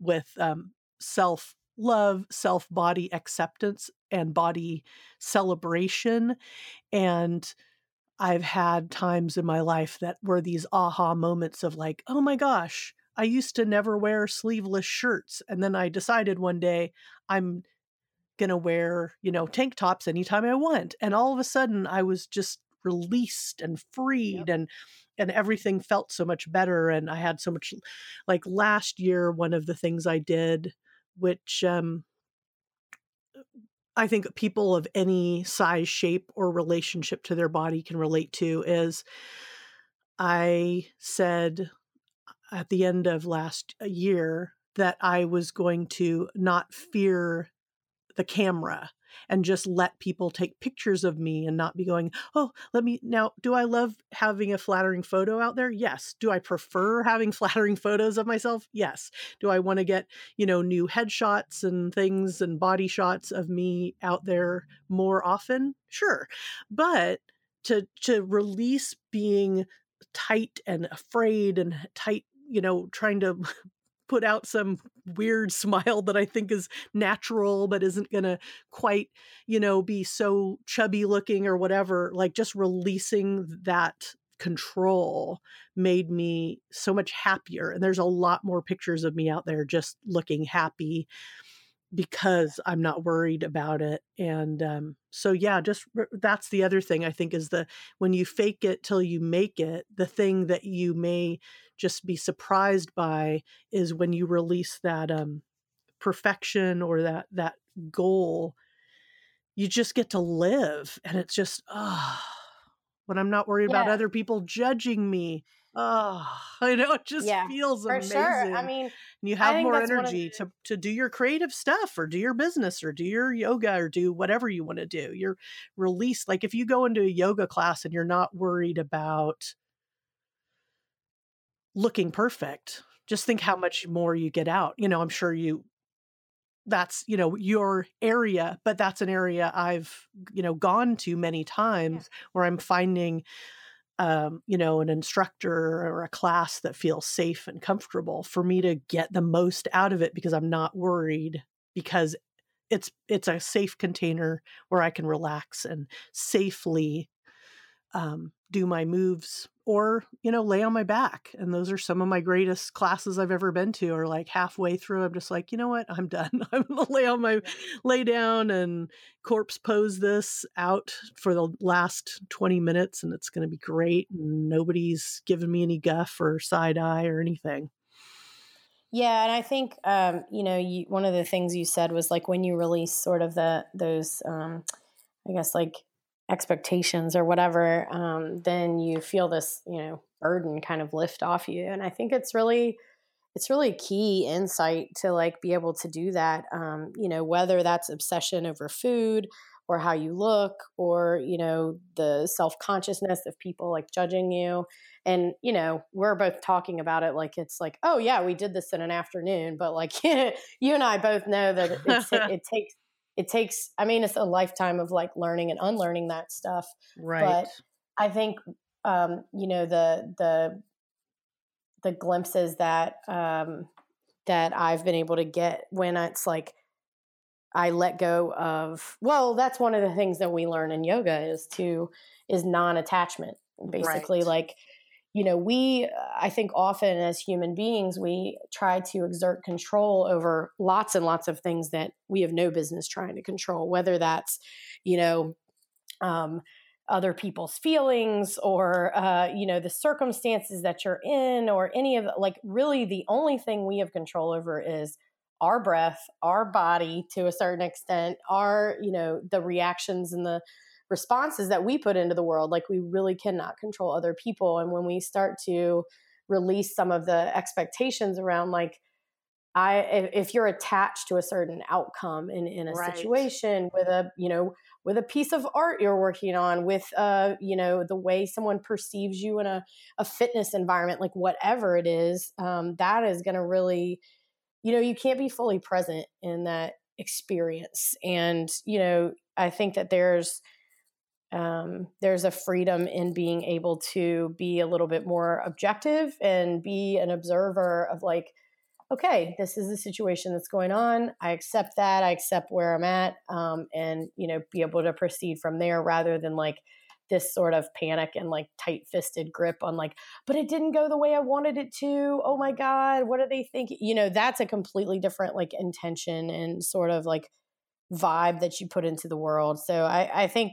with um, self love, self body acceptance, and body celebration. And I've had times in my life that were these aha moments of like, oh my gosh, I used to never wear sleeveless shirts. And then I decided one day I'm going to wear, you know, tank tops anytime I want. And all of a sudden I was just released and freed yep. and and everything felt so much better and I had so much like last year one of the things I did which um, I think people of any size, shape, or relationship to their body can relate to is I said at the end of last uh, year that I was going to not fear the camera and just let people take pictures of me and not be going, oh, let me now. Do I love having a flattering photo out there? Yes. Do I prefer having flattering photos of myself? Yes. Do I want to get, you know, new headshots and things and body shots of me out there more often? Sure. But to to release being tight and afraid and tight you know trying to put out some weird smile that I think is natural, but isn't going to quite, you know, be so chubby looking or whatever. Like just releasing that control made me so much happier. And there's a lot more pictures of me out there just looking happy because I'm not worried about it. And um, so, yeah, just that's the other thing I think is the when you fake it till you make it, the thing that you may just be surprised by is when you release that um, perfection or that that goal, you just get to live, and it's just ah. Oh, when I'm not worried yeah. about other people judging me oh i know it just yeah, feels for amazing sure. i mean and you have more energy the... to to do your creative stuff or do your business or do your yoga or do whatever you want to do you're released like if you go into a yoga class and you're not worried about looking perfect just think how much more you get out you know i'm sure you that's you know your area but that's an area i've you know gone to many times yeah. where i'm finding um, you know an instructor or a class that feels safe and comfortable for me to get the most out of it because i'm not worried because it's it's a safe container where i can relax and safely um, do my moves or you know lay on my back and those are some of my greatest classes i've ever been to or like halfway through i'm just like you know what? I'm done. I'm gonna lay on my lay down and corpse pose this out for the last 20 minutes and it's gonna be great and nobody's giving me any guff or side eye or anything. Yeah and i think um, you know you, one of the things you said was like when you release sort of the those um, i guess like expectations or whatever, um, then you feel this, you know, burden kind of lift off you. And I think it's really, it's really a key insight to like be able to do that. Um, you know, whether that's obsession over food or how you look or, you know, the self consciousness of people like judging you. And, you know, we're both talking about it like it's like, oh, yeah, we did this in an afternoon. But like you and I both know that it takes it takes i mean it's a lifetime of like learning and unlearning that stuff right but i think um you know the the the glimpses that um that i've been able to get when it's like i let go of well that's one of the things that we learn in yoga is to is non-attachment basically right. like you know, we, I think often as human beings, we try to exert control over lots and lots of things that we have no business trying to control, whether that's, you know, um, other people's feelings or, uh, you know, the circumstances that you're in or any of like really the only thing we have control over is our breath, our body to a certain extent, our, you know, the reactions and the, responses that we put into the world like we really cannot control other people and when we start to release some of the expectations around like i if, you're attached to a certain outcome in in a right. situation with a you know with a piece of art you're working on with uh you know the way someone perceives you in a, a fitness environment like whatever it is um, that is going to really you know you can't be fully present in that experience and you know i think that there's um, there's a freedom in being able to be a little bit more objective and be an observer of like okay this is the situation that's going on. I accept that. I accept where i'm at um, and you know be able to proceed from there rather than like this sort of panic and like tight fisted grip on like but it didn't go the way i wanted it to. Oh my god what are they thinking you know that's a completely different like intention and sort of like vibe that you put into the world. So i i think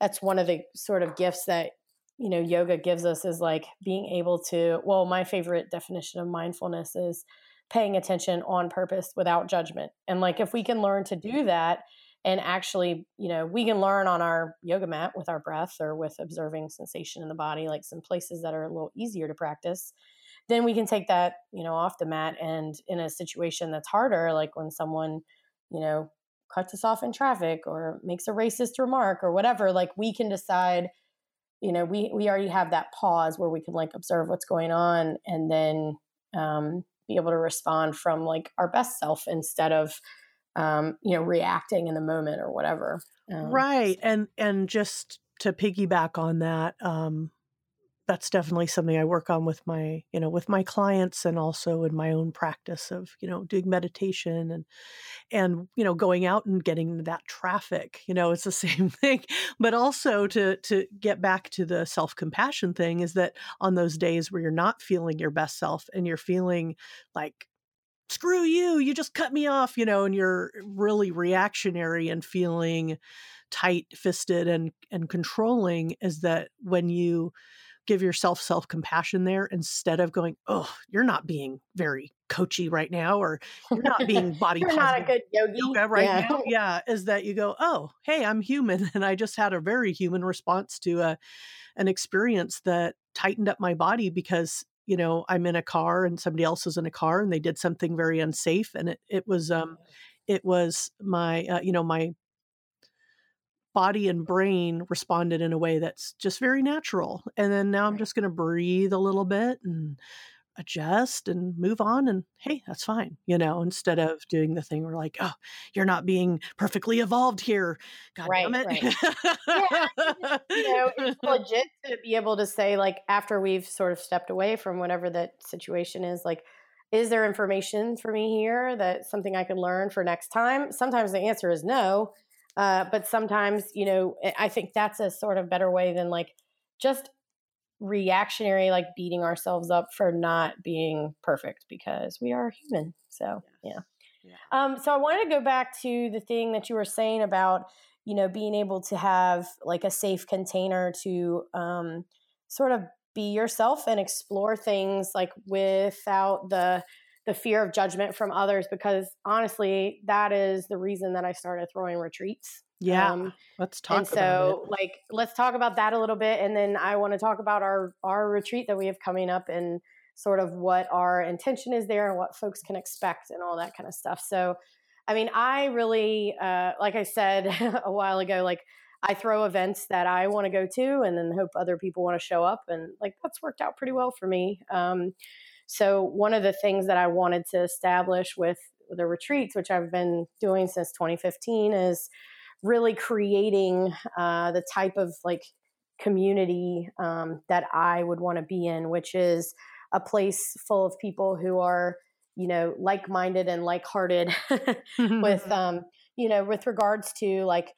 that's one of the sort of gifts that you know yoga gives us is like being able to well my favorite definition of mindfulness is paying attention on purpose without judgment. And like if we can learn to do that and actually you know we can learn on our yoga mat with our breath or with observing sensation in the body like some places that are a little easier to practice then we can take that you know off the mat and in a situation that's harder like when someone you know cuts us off in traffic or makes a racist remark or whatever like we can decide you know we we already have that pause where we can like observe what's going on and then um, be able to respond from like our best self instead of um, you know reacting in the moment or whatever um, right and and just to piggyback on that um that's definitely something I work on with my, you know, with my clients and also in my own practice of, you know, doing meditation and and you know, going out and getting that traffic, you know, it's the same thing. But also to to get back to the self-compassion thing is that on those days where you're not feeling your best self and you're feeling like screw you, you just cut me off, you know, and you're really reactionary and feeling tight fisted and and controlling is that when you give yourself self compassion there instead of going, oh, you're not being very coachy right now, or you're not being body you're not a good yogi yoga right yeah. now. Yeah, is that you go, oh, hey, I'm human, and I just had a very human response to a an experience that tightened up my body because you know I'm in a car and somebody else is in a car and they did something very unsafe, and it it was um it was my uh, you know my body and brain responded in a way that's just very natural. And then now I'm just going to breathe a little bit and adjust and move on and hey that's fine you know instead of doing the thing where like oh you're not being perfectly evolved here god right, damn it right. yeah, you know it's legit to be able to say like after we've sort of stepped away from whatever that situation is like is there information for me here that something i can learn for next time sometimes the answer is no uh, but sometimes you know i think that's a sort of better way than like just reactionary like beating ourselves up for not being perfect because we are human. So yeah. yeah. Um so i wanted to go back to the thing that you were saying about you know being able to have like a safe container to um sort of be yourself and explore things like without the the fear of judgment from others because honestly that is the reason that i started throwing retreats yeah, um, let's talk. And so, like, let's talk about that a little bit, and then I want to talk about our our retreat that we have coming up, and sort of what our intention is there, and what folks can expect, and all that kind of stuff. So, I mean, I really, uh, like I said a while ago, like I throw events that I want to go to, and then hope other people want to show up, and like that's worked out pretty well for me. Um, so, one of the things that I wanted to establish with the retreats, which I've been doing since 2015, is really creating uh, the type of like community um, that I would want to be in, which is a place full of people who are, you know, like minded and like hearted with, um, you know, with regards to like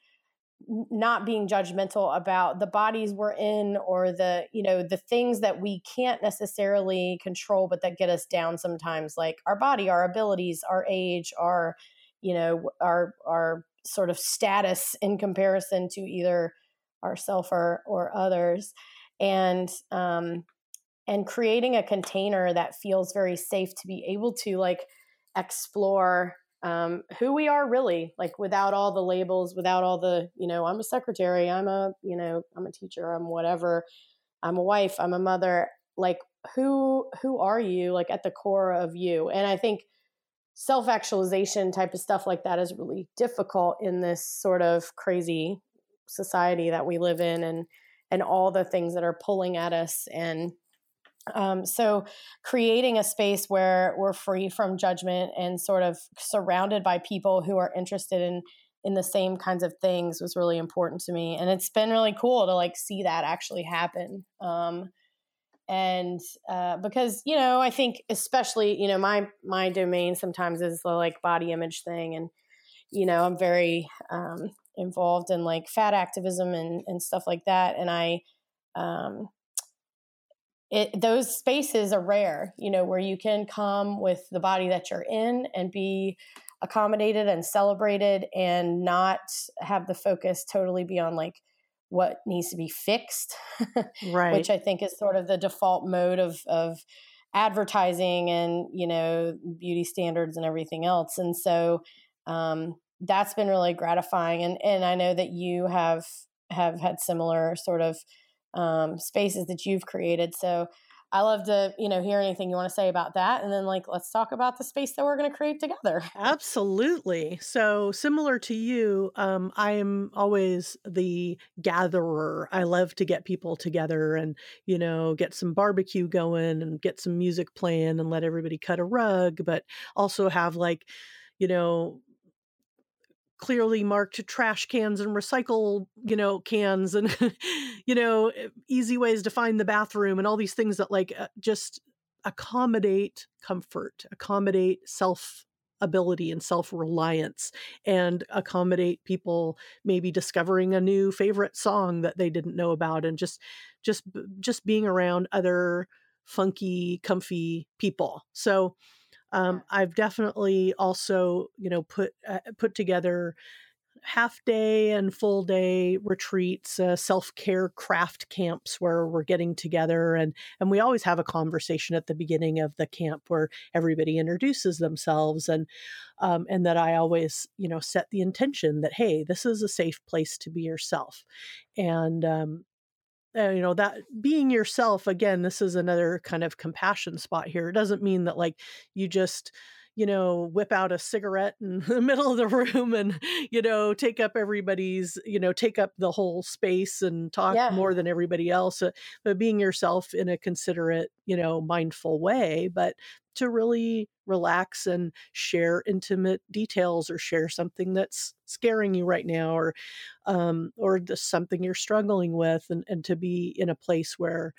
not being judgmental about the bodies we're in or the you know the things that we can't necessarily control but that get us down sometimes like our body our abilities our age our you know our our sort of status in comparison to either ourself or or others. And um and creating a container that feels very safe to be able to like explore um, who we are really like without all the labels without all the you know i'm a secretary i'm a you know i'm a teacher i'm whatever i'm a wife i'm a mother like who who are you like at the core of you? And i think self actualization type of stuff like that is really difficult in this sort of crazy society that we live in and and all the things that are pulling at us and um, so creating a space where we're free from judgment and sort of surrounded by people who are interested in in the same kinds of things was really important to me and it's been really cool to like see that actually happen. Um, and uh, because you know i think especially you know my my domain sometimes is the like body image thing and you know i'm very um, involved in like fat activism and and stuff like that and i um it those spaces are rare you know where you can come with the body that you're in and be accommodated and celebrated and not have the focus totally be on like what needs to be fixed right. which i think is sort of the default mode of of advertising and you know beauty standards and everything else. And so um, that's been really gratifying. And and i know that you have have had similar sort of um, spaces that you've created so I love to, you know, hear anything you want to say about that. And then, like, let's talk about the space that we're going to create together. Absolutely. So, similar to you, um, I am always the gatherer. I love to get people together and, you know, get some barbecue going and get some music playing and let everybody cut a rug, but also have, like, you know, clearly marked trash cans and recycle you know cans and you know easy ways to find the bathroom and all these things that like uh, just accommodate comfort accommodate self ability and self reliance and accommodate people maybe discovering a new favorite song that they didn't know about and just just just being around other funky comfy people. So um, I've definitely also, you know, put uh, put together half day and full day retreats, uh, self care craft camps where we're getting together and and we always have a conversation at the beginning of the camp where everybody introduces themselves and um, and that I always you know set the intention that hey this is a safe place to be yourself. And um, uh, you know that being yourself again this is another kind of compassion spot here. It doesn't mean that like you just you know, whip out a cigarette in the middle of the room and, you know, take up everybody's, you know, take up the whole space and talk Yeah. more than everybody else. Uh, But being yourself in a considerate, you know, mindful way, but to really relax and share intimate details or share something that's scaring you right now or um or just something you're struggling with and, and to be in a place where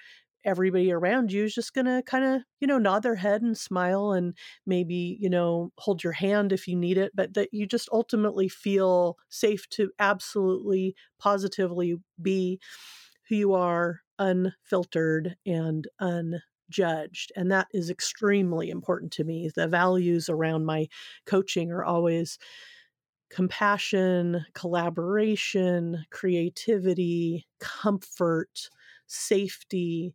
everybody around you is just going to kind of you know nod their head and smile and maybe you know hold your hand if you need it but that you just ultimately feel safe to absolutely positively be who you are unfiltered and unjudged and that is extremely important to me. The values around my coaching are always compassion collaboration creativity comfort safety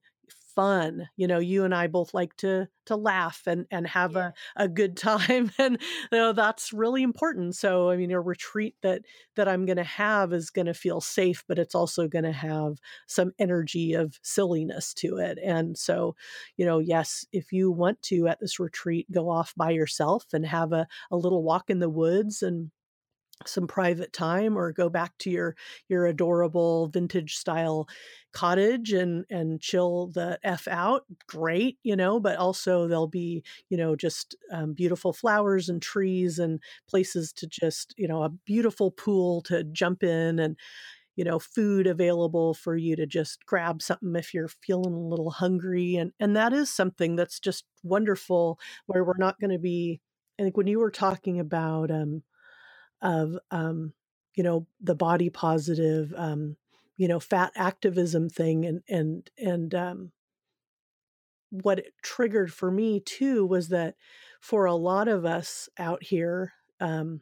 fun you know you and i both like to to laugh and and have Yeah. a, a good time and you know that's really important so i mean a retreat that that i'm going to have is going to feel safe but it's also going to have some energy of silliness to it and so you know yes if you want to at this retreat go off by yourself and have a, a little walk in the woods and some private time or go back to your your adorable vintage style cottage and and chill the f out great you know but also there'll be you know just um, beautiful flowers and trees and places to just you know a beautiful pool to jump in and you know food available for you to just grab something if you're feeling a little hungry. And and that is something that's just wonderful where we're not going to be i think when you were talking about um of um, you know the body positive um, you know fat activism thing and and and um, what it triggered for me too was that for a lot of us out here um,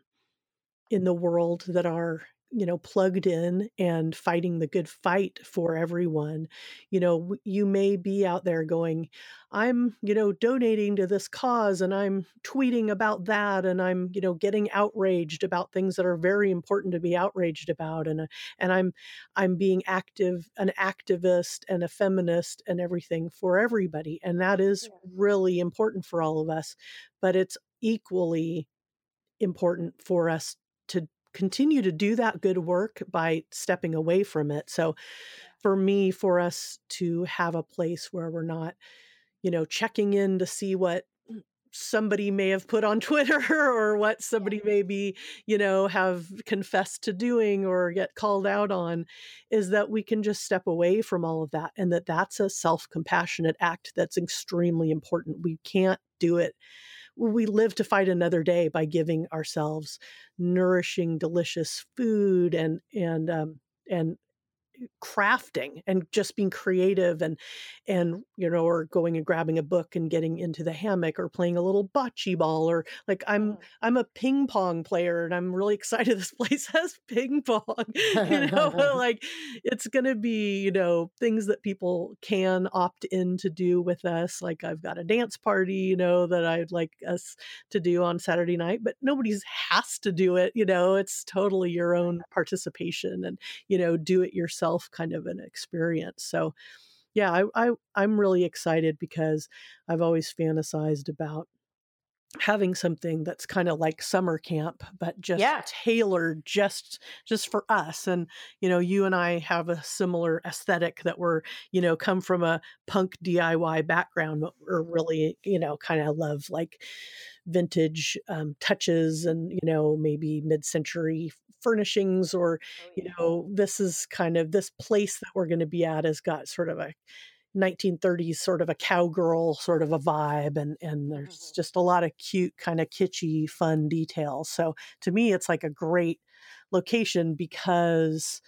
in the world that are you know plugged in and fighting the good fight for everyone you know you may be out there going i'm you know donating to this cause and i'm tweeting about that and i'm you know getting outraged about things that are very important to be outraged about and uh, and i'm i'm being active an activist and a feminist and everything for everybody and that is Yeah. really important for all of us but it's equally important for us to continue to do that good work by stepping away from it. So for me for us to have a place where we're not, you know, checking in to see what somebody may have put on Twitter or what somebody maybe, you know, have confessed to doing or get called out on is that we can just step away from all of that and that that's a self-compassionate act that's extremely important. We can't do it we live to fight another day by giving ourselves nourishing delicious food and and um and crafting and just being creative and and you know or going and grabbing a book and getting into the hammock or playing a little bocce ball or like i'm Mhm. i'm a ping pong player and i'm really excited this place has ping pong you know like it's going to be you know things that people can opt in to do with us like i've got a dance party you know that i'd like us to do on saturday night but nobody's has to do it you know it's totally your own participation and you know do it yourself kind of an experience so yeah I, I i'm really excited because i've always fantasized about having something that's kind of like summer camp but just Yeah. tailored just just for us and you know you and i have a similar aesthetic that we're you know come from a punk diy background but we're really you know kind of love like vintage um, touches and you know maybe mid-century furnishings or you know this is kind of this place that we're going to be at has got sort of a 1930s sort of a cowgirl sort of a vibe and and there's Mhm. just a lot of cute kind of kitschy fun details so to me it's like a great location because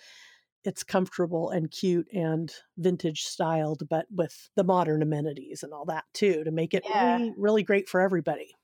it's comfortable and cute and vintage styled but with the modern amenities and all that too to make it Yeah. really really great for everybody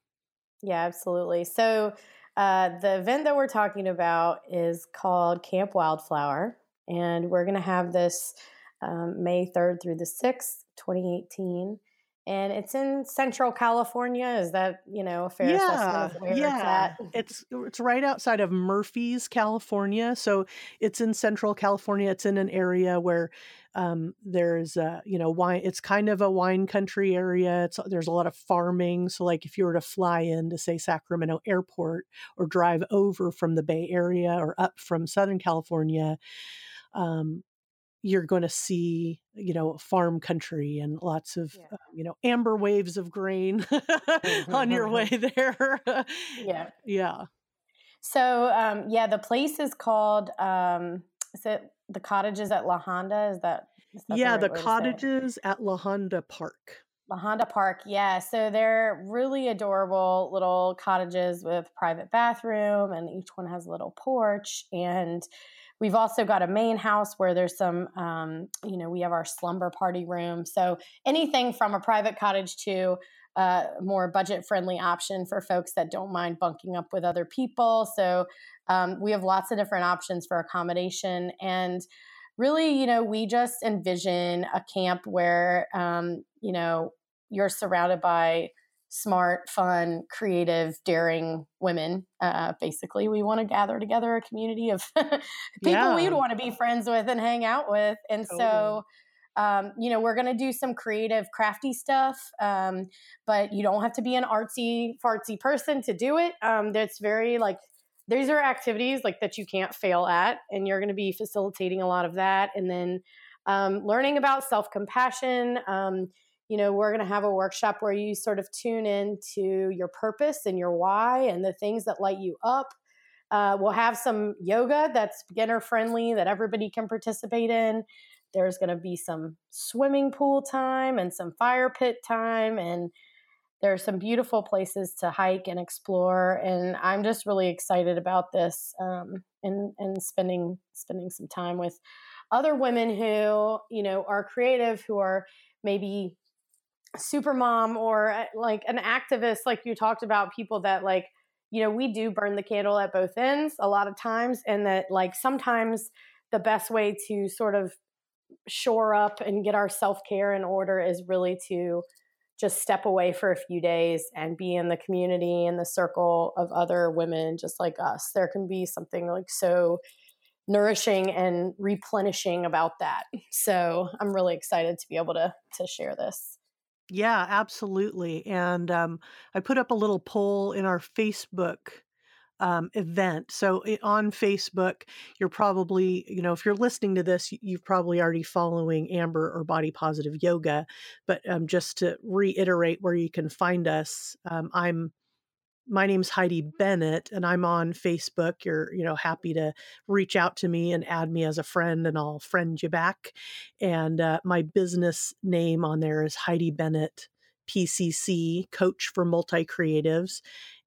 Yeah, absolutely. So, uh, the event that we're talking about is called Camp Wildflower, and we're going to have this um, May 3rd through the 6th, 2018. And it's in Central California. Is that you know fair yeah, assessment yeah. it's It's it's right outside of Murphy's, California. So it's in Central California. It's in an area where um, there's uh, you know wine. It's kind of a wine country area. It's there's a lot of farming. So like if you were to fly in to say Sacramento Airport or drive over from the Bay Area or up from Southern California. Um, you're going to see you know farm country and lots of Yeah. uh, you know amber waves of grain on your way there Yeah. yeah So um, yeah, the place is called. Um, is it the cottages at La Honda? Is that is that yeah right the say it? cottages at la honda park La Honda Park, yeah. So they're really adorable little cottages with private bathroom, and each one has a little porch. And we've also got a main house where there's some, um, you know, we have our slumber party room. So anything from a private cottage to a more budget friendly option for folks that don't mind bunking up with other people. So um, we have lots of different options for accommodation. And really, you know, we just envision a camp where, um, you know, you're surrounded by smart, fun, creative, daring women. Uh, basically, we want to gather together a community of people Yeah. we'd want to be friends with and hang out with. And so, um, you know, we're going to do some creative, crafty stuff, um, but you don't have to be an artsy, fartsy person to do it. Um, that's very like, these are activities like that you can't fail at, and you're going to be facilitating a lot of that. And then um, learning about self compassion. You know, we're going to have a workshop where you sort of tune in to your purpose and your why and the things that light you up. Uh, we'll have some yoga that's beginner friendly that everybody can participate in. There's going to be some swimming pool time and some fire pit time. And there are some beautiful places to hike and explore. And I'm just really excited about this um, and, and spending, spending some time with other women who, you know, are creative, who are maybe super mom or uh, like an activist like you talked about people that like you know we do burn the candle at both ends a lot of times and that like sometimes the best way to sort of shore up and get our self-care in order is really to just step away for a few days and be in the community and the circle of other women just like us. There can be something like so nourishing and replenishing about that. So i'm really excited to be able to to share this Yeah, absolutely. And um, I put up a little poll in our Facebook um, event. So on Facebook, you're probably, you know, if you're listening to this, you're probably already following Amber or Body Positive Yoga. But um, just to reiterate where you can find us, um, I'm my name's Heidi Bennett, and I'm on Facebook. You're, you know, happy to reach out to me and add me as a friend, and I'll friend you back. And uh, my business name on there is Heidi Bennett PCC, Coach for Multi Creatives.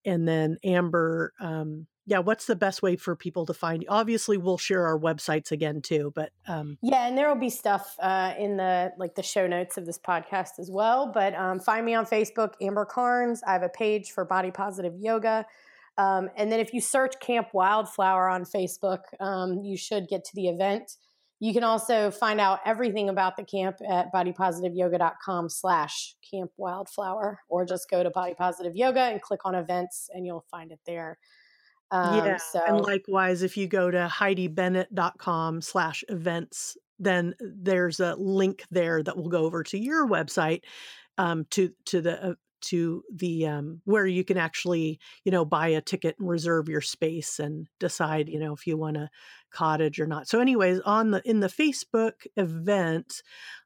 And then Amber, um, yeah, what's the best way for people to find you? Obviously, we'll share our websites again too, but um, Yeah, and there will be stuff uh, in the like the show notes of this podcast as well. But um, find me on Facebook, Amber Karnes. I have a page for Body Positive Yoga, um, and then if you search Camp Wildflower on Facebook, um, you should get to the event. You can also find out everything about the camp at bodypositiveyoga.com slash camp wildflower, or just go to Body Positive Yoga and click on events, and you'll find it there. Um, yeah. so And likewise, if you go to heidibennett.com slash events, then there's a link there that will go over to your website um, to to the uh, to the um, where you can actually you know buy a ticket and reserve your space and decide you know if you want a cottage or not. So, anyways, on the in the Facebook event,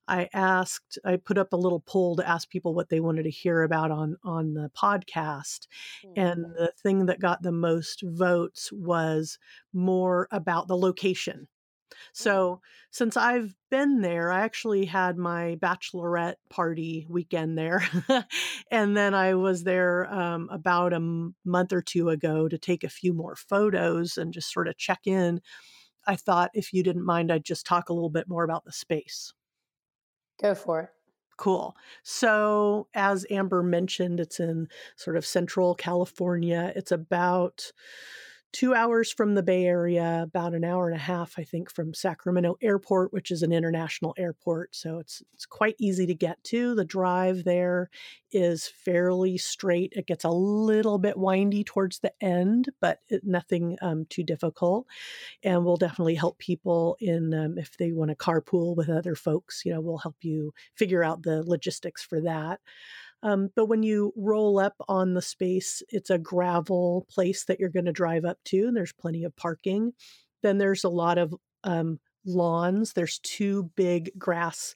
I asked I put up a little poll to ask people what they wanted to hear about on on the podcast, and the thing that got the most votes was more about the location. So, since I've been there, I actually had my bachelorette party weekend there. and then I was there um, about a m- month or two ago to take a few more photos and just sort of check in. I thought if you didn't mind, I'd just talk a little bit more about the space. go for it. Cool. So, as Amber mentioned, it's in sort of central California. It's about two hours from the Bay Area, about an hour and a half, I think, from Sacramento Airport, which is an international airport. So it's it's quite easy to get to. The drive there is fairly straight. It gets a little bit windy towards the end, but it, nothing um, too difficult. And we'll definitely help people in um, if they want to carpool with other folks. You know, we'll help you figure out the logistics for that. Um, but when you roll up on the space, it's a gravel place that you're going to drive up to, and there's plenty of parking. Then there's a lot of um, lawns. There's two big grass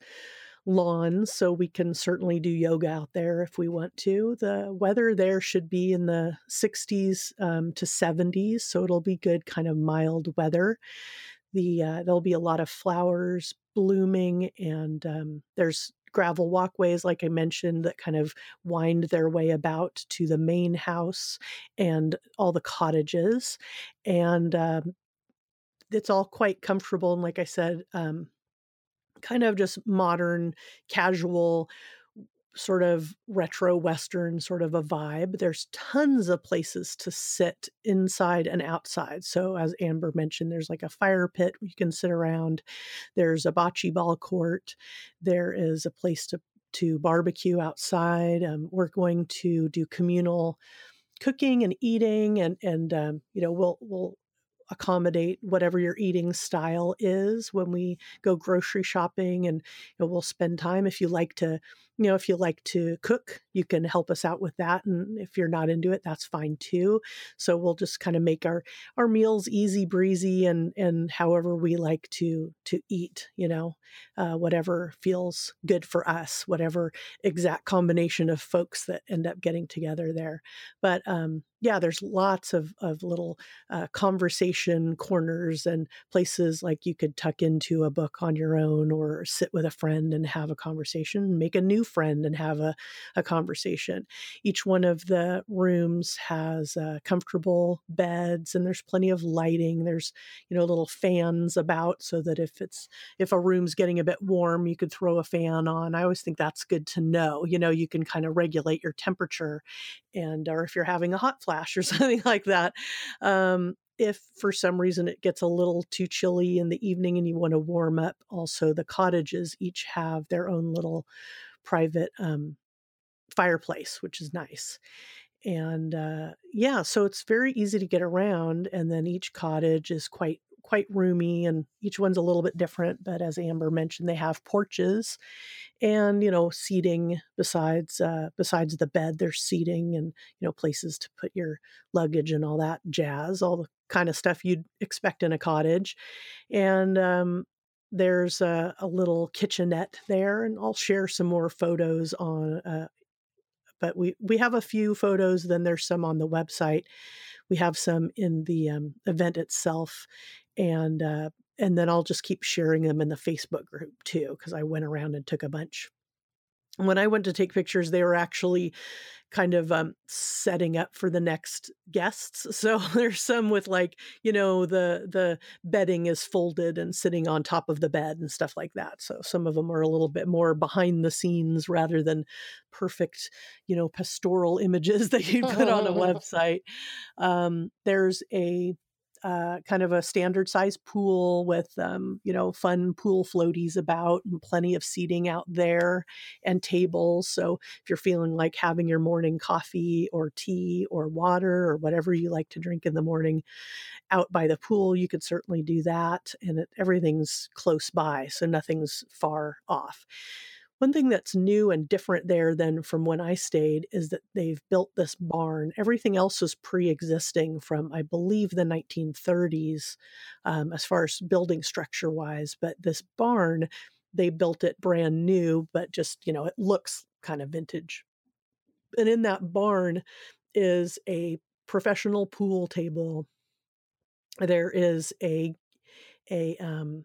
lawns, so we can certainly do yoga out there if we want to. The weather there should be in the 60s um, to 70s, so it'll be good, kind of mild weather. The uh, there'll be a lot of flowers blooming, and um, there's gravel walkways, like I mentioned, that kind of wind their way about to the main house and all the cottages. And um, it's all quite comfortable. And like I said, um, kind of just modern, casual sort of retro western sort of a vibe. There's tons of places to sit inside and outside. So as Amber mentioned, there's like a fire pit you can sit around. There's a bocce ball court. There is a place to to barbecue outside. Um, we're going to do communal cooking and eating, and and um, you know we'll we'll accommodate whatever your eating style is when we go grocery shopping and you know, we'll spend time if you like to you know if you like to cook you can help us out with that and if you're not into it that's fine too. So we'll just kind of make our our meals easy breezy and and however we like to to eat you know uh, whatever feels good for us whatever exact combination of folks that end up getting together there. But um yeah, there's lots of of little uh, conversation corners and places like you could tuck into a book on your own or sit with a friend and have a conversation, make a new friend and have a, a conversation. Each one of the rooms has uh, comfortable beds and there's plenty of lighting. There's you know little fans about so that if it's if a room's getting a bit warm, you could throw a fan on. I always think that's good to know. You know, you can kind of regulate your temperature and or if you're having a hot flash or something like that um, if for some reason it gets a little too chilly in the evening and you want to warm up also the cottages each have their own little private um, fireplace which is nice. And uh, yeah so it's very easy to get around and then each cottage is quite quite roomy and each one's a little bit different but as amber mentioned they have porches and you know seating besides uh, besides the bed there's seating and you know places to put your luggage and all that jazz all the kind of stuff you'd expect in a cottage. And um, there's a, a, little kitchenette there and i'll share some more photos on uh, but we we have a few photos then there's some on the website we have some in the um, event itself and uh, and then I'll just keep sharing them in the Facebook group too because I went around and took a bunch. When I went to take pictures, they were actually kind of um, setting up for the next guests. So there's some with like you know the the bedding is folded and sitting on top of the bed and stuff like that. So some of them are a little bit more behind the scenes rather than perfect you know pastoral images that you put on a website. Um, there's a uh, kind of a standard size pool with um, you know fun pool floaties about and plenty of seating out there and tables. So if you're feeling like having your morning coffee or tea or water or whatever you like to drink in the morning out by the pool you could certainly do that and it, everything's close by so nothing's far off one thing that's new and different there than from when I stayed is that they've built this barn. Everything else was pre existing from, I believe, the 1930s um, as far as building structure wise. But this barn, they built it brand new, but just, you know, it looks kind of vintage. And in that barn is a professional pool table. There is a a um,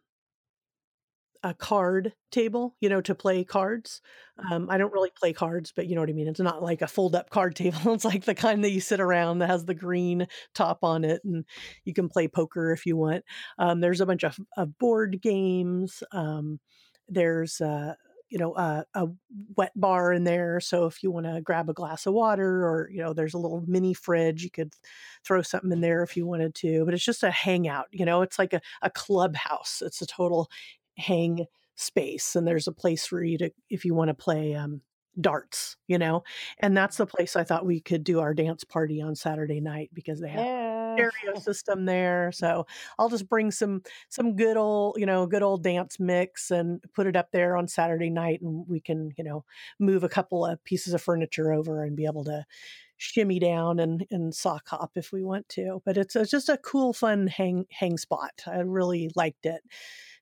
a card table, you know, to play cards. Mm. Um, I don't really play cards, but you know what I mean. It's not like a fold up card table. It's like the kind that you sit around that has the green top on it, and you can play poker if you want. Um, there's a bunch of, of board games. Um, there's uh, you know a, a wet bar in there so if you want to grab a glass of water or you know there's a little mini fridge you could throw something in there if you wanted to but it's just a hangout you know it's like a, a clubhouse it's a total hang space and there's a place for you to if you want to play um, darts you know? And that's the place i thought we could do our dance party on saturday night because they have Yeah. stereo system there so i'll just bring some some good old you know good old dance mix and put it up there on saturday night and we can you know move a couple of pieces of furniture over and be able to shimmy down and and sock hop if we want to but it's, it's just a cool fun hang hang spot. I really liked it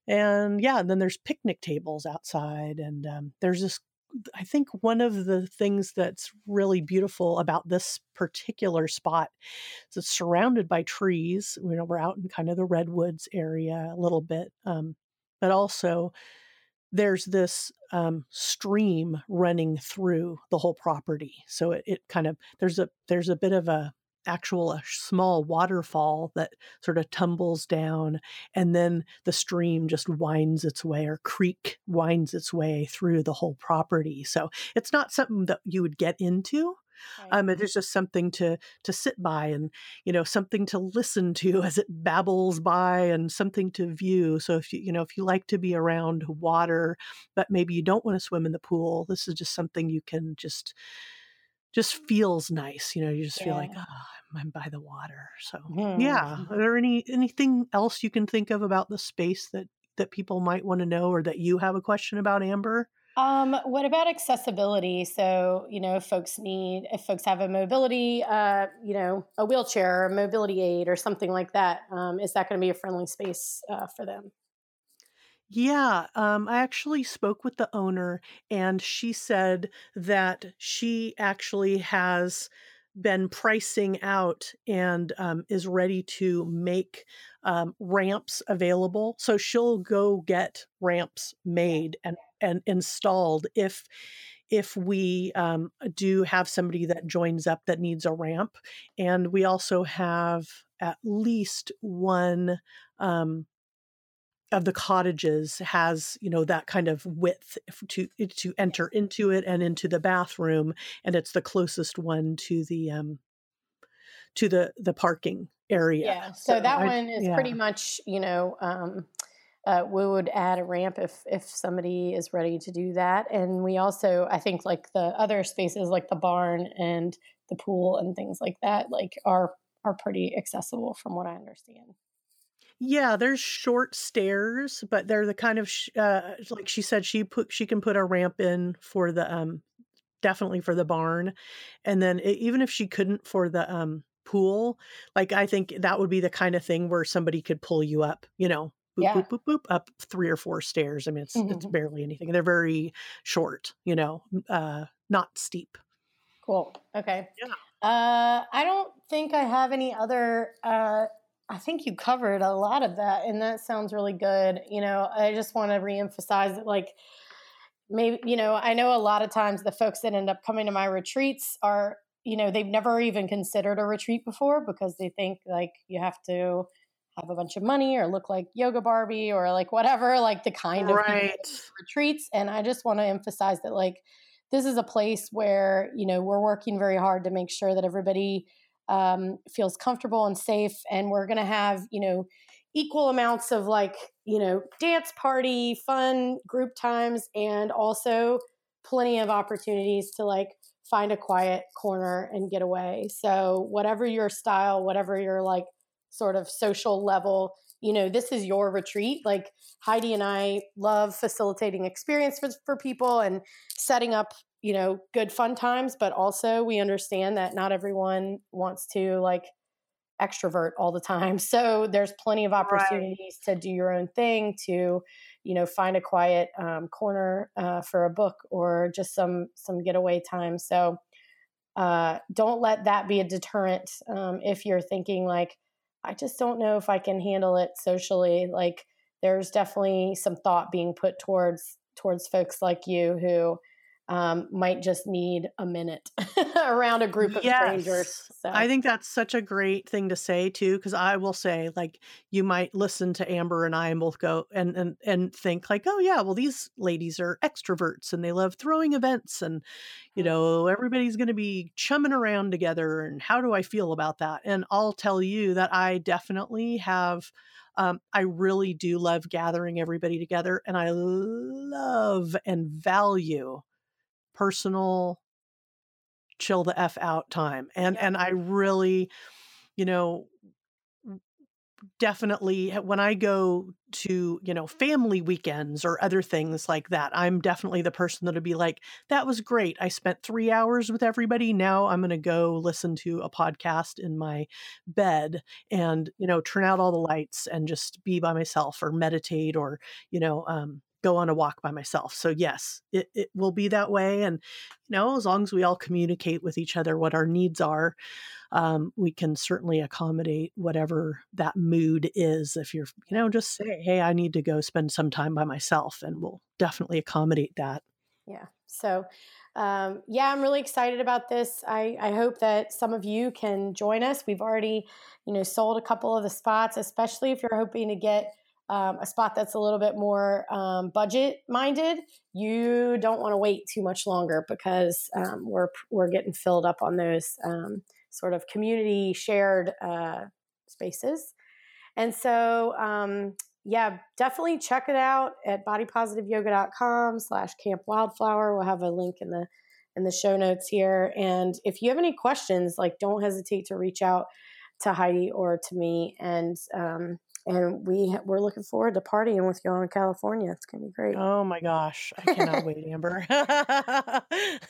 and yeah and then there's picnic tables outside and um, there's this i think one of the things that's really beautiful about this particular spot is it's surrounded by trees you know we're out in kind of the redwoods area a little bit um, but also there's this um, stream running through the whole property. So it, it kind of there's a there's a bit of a actual a small waterfall that sort of tumbles down and then the stream just winds its way or creek winds its way through the whole property so it's not something that you would get into Right. um, it is just something to to sit by and you know something to listen to as it babbles by and something to view so if you you know if you like to be around water but maybe you don't want to swim in the pool this is just something you can just just feels nice you know you just feel like oh i'm by the water so Mhm. yeah are there any anything else you can think of about the space that that people might want to know or that you have a question about amber Um, what about accessibility? So, you know, if folks need, if folks have a mobility, uh, you know, a wheelchair or a mobility aid or something like that, um, is that going to be a friendly space uh, for them? Yeah, um, I actually spoke with the owner, and she said that she actually has been pricing out and um, is ready to make um, ramps available. So she'll go get ramps made and and installed if if we um, do have somebody that joins up that needs a ramp, and we also have at least one. Um, of the cottages has you know that kind of width to to enter into it and into the bathroom and it's the closest one to the um to the the parking area Yeah. So that I- one is yeah. pretty much, you know, um, uh, we would add a ramp if if somebody is ready to do that, and we also, I think, like the other spaces, like the barn and the pool and things like that, like are are pretty accessible from what I understand. Yeah, there's short stairs, but they're the kind of sh- uh, like she said she put she can put a ramp in for the um definitely for the barn, and then e- even if she couldn't for the um pool, like I think that would be the kind of thing where somebody could pull you up, you know, boop Yeah. boop boop boop up three or four stairs. I mean, it's it's Mhm. barely anything. They're very short, you know, uh not steep. Cool. Okay. Yeah. Uh, I don't think I have any other. Uh, I think you covered a lot of that, and that sounds really good. You know, I just want to reemphasize that, like, maybe you know, I know a lot of times the folks that end up coming to my retreats are, you know, they've never even considered a retreat before because they think like you have to have a bunch of money or look like yoga Barbie or like whatever, like the kind of retreats and i just want to emphasize that like this is a place where you know we're working very hard to make sure that everybody um, feels comfortable and safe and we're going to have you know equal amounts of like you know dance party fun group times and also plenty of opportunities to like find a quiet corner and get away. So whatever your style whatever your like sort of social level you know this is your retreat. Like Heidi and I love facilitating experience for, for people and setting up, you know, good fun times, but also we understand that not everyone wants to like extrovert all the time. So there's plenty of opportunities to do your own thing, to, you know, find a quiet um, corner uh, for a book or just some some getaway time. So uh, don't let that be a deterrent um, if you're thinking like, I just don't know if I can handle it socially. Like there's definitely some thought being put towards towards folks like you who um, might just need a minute around a group of yes. strangers. So. I think that's such a great thing to say too, because I will say, like, you might listen to Amber and I and both go and and and think like, oh yeah, well these ladies are extroverts and they love throwing events and you mm. know everybody's going to be chumming around together and how do I feel about that? And I'll tell you that I definitely have um, I really do love gathering everybody together, and I love and value personal chill the f out time. And yeah. and I really, you know, definitely when I go to, you know, family weekends or other things like that, I'm definitely the person that'll be like, that was great. I spent three hours with everybody. Now I'm going to go listen to a podcast in my bed and, you know, turn out all the lights and just be by myself or meditate or, you know, um, go on a walk by myself. So yes, it, it will be that way. And, you know, as long as we all communicate with each other what our needs are, um, we can certainly accommodate whatever that mood is. If you're, you know, just say, hey, I need to go spend some time by myself, and we'll definitely accommodate that. Yeah. So, um, yeah, I'm really excited about this. I, I hope that some of you can join us. We've already, you know, sold a couple of the spots, especially if you're hoping to get um, a spot that's a little bit more um, budget minded, you don't want to wait too much longer because um, we're we're getting filled up on those um, sort of community shared uh, spaces. And so, um, yeah, definitely check it out at bodypositiveyoga.com slash camp wildflower. We'll have a link in the in the show notes here. And if you have any questions, like don't hesitate to reach out to Heidi or to me. And um, and we we're looking forward to partying with y'all in California. It's gonna be great. Oh my gosh, I cannot wait, Amber. All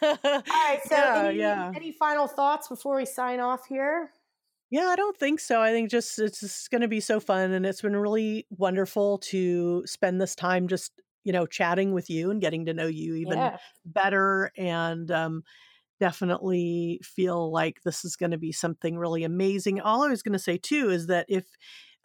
right, so yeah, any, yeah. any final thoughts before we sign off here? Yeah, I don't think so. I think just it's just going to be so fun, and it's been really wonderful to spend this time just you know chatting with you and getting to know you even yeah. better, and um, definitely feel like this is going to be something really amazing. All I was going to say too is that if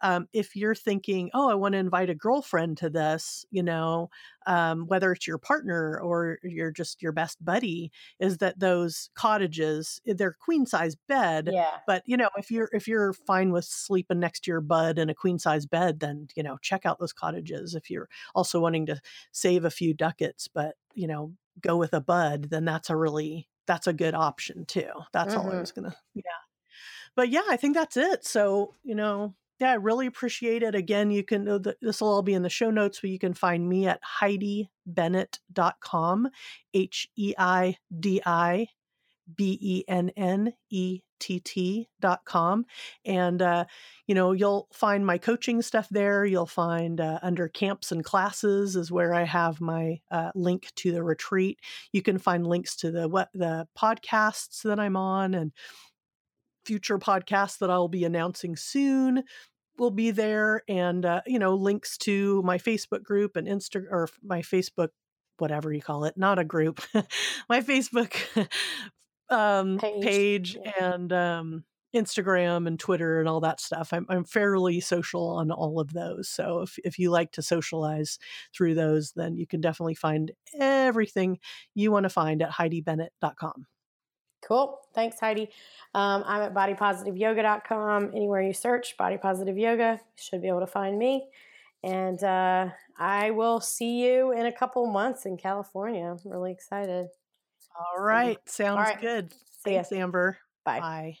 um, if you're thinking, oh, I want to invite a girlfriend to this, you know, um, whether it's your partner or you're just your best buddy, is that those cottages eh, they're queen size bed. Yeah. But you know, if you're if you're fine with sleeping next to your bud in a queen size bed, then you know, check out those cottages. If you're also wanting to save a few ducats, but you know, go with a bud, then that's a really that's a good option too. That's mm-hmm. all I was gonna yeah. But yeah, I think that's it. So, you know, yeah, I really appreciate it. Again, you can, uh, this will all be in the show notes, but you can find me at HeidiBennett.com, H E I D I B E N N E T T.com. And, uh, you know, you'll find my coaching stuff there. You'll find uh, under camps and classes is where I have my uh, link to the retreat. You can find links to the, what, the podcasts that I'm on and, future podcasts that I'll be announcing soon will be there and uh, you know links to my facebook group and insta or my facebook whatever you call it not a group my facebook um, page, page yeah. and um, instagram and twitter and all that stuff. I'm, I'm fairly social on all of those so if, if you like to socialize through those then you can definitely find everything you want to find at heidibennett.com Cool. Thanks, Heidi. Um, I'm at bodypositiveyoga.com. Anywhere you search body positive yoga, you should be able to find me. And uh, I will see you in a couple months in California. I'm really excited. All right. Sounds All right. good. Thanks, Amber. Bye. Bye.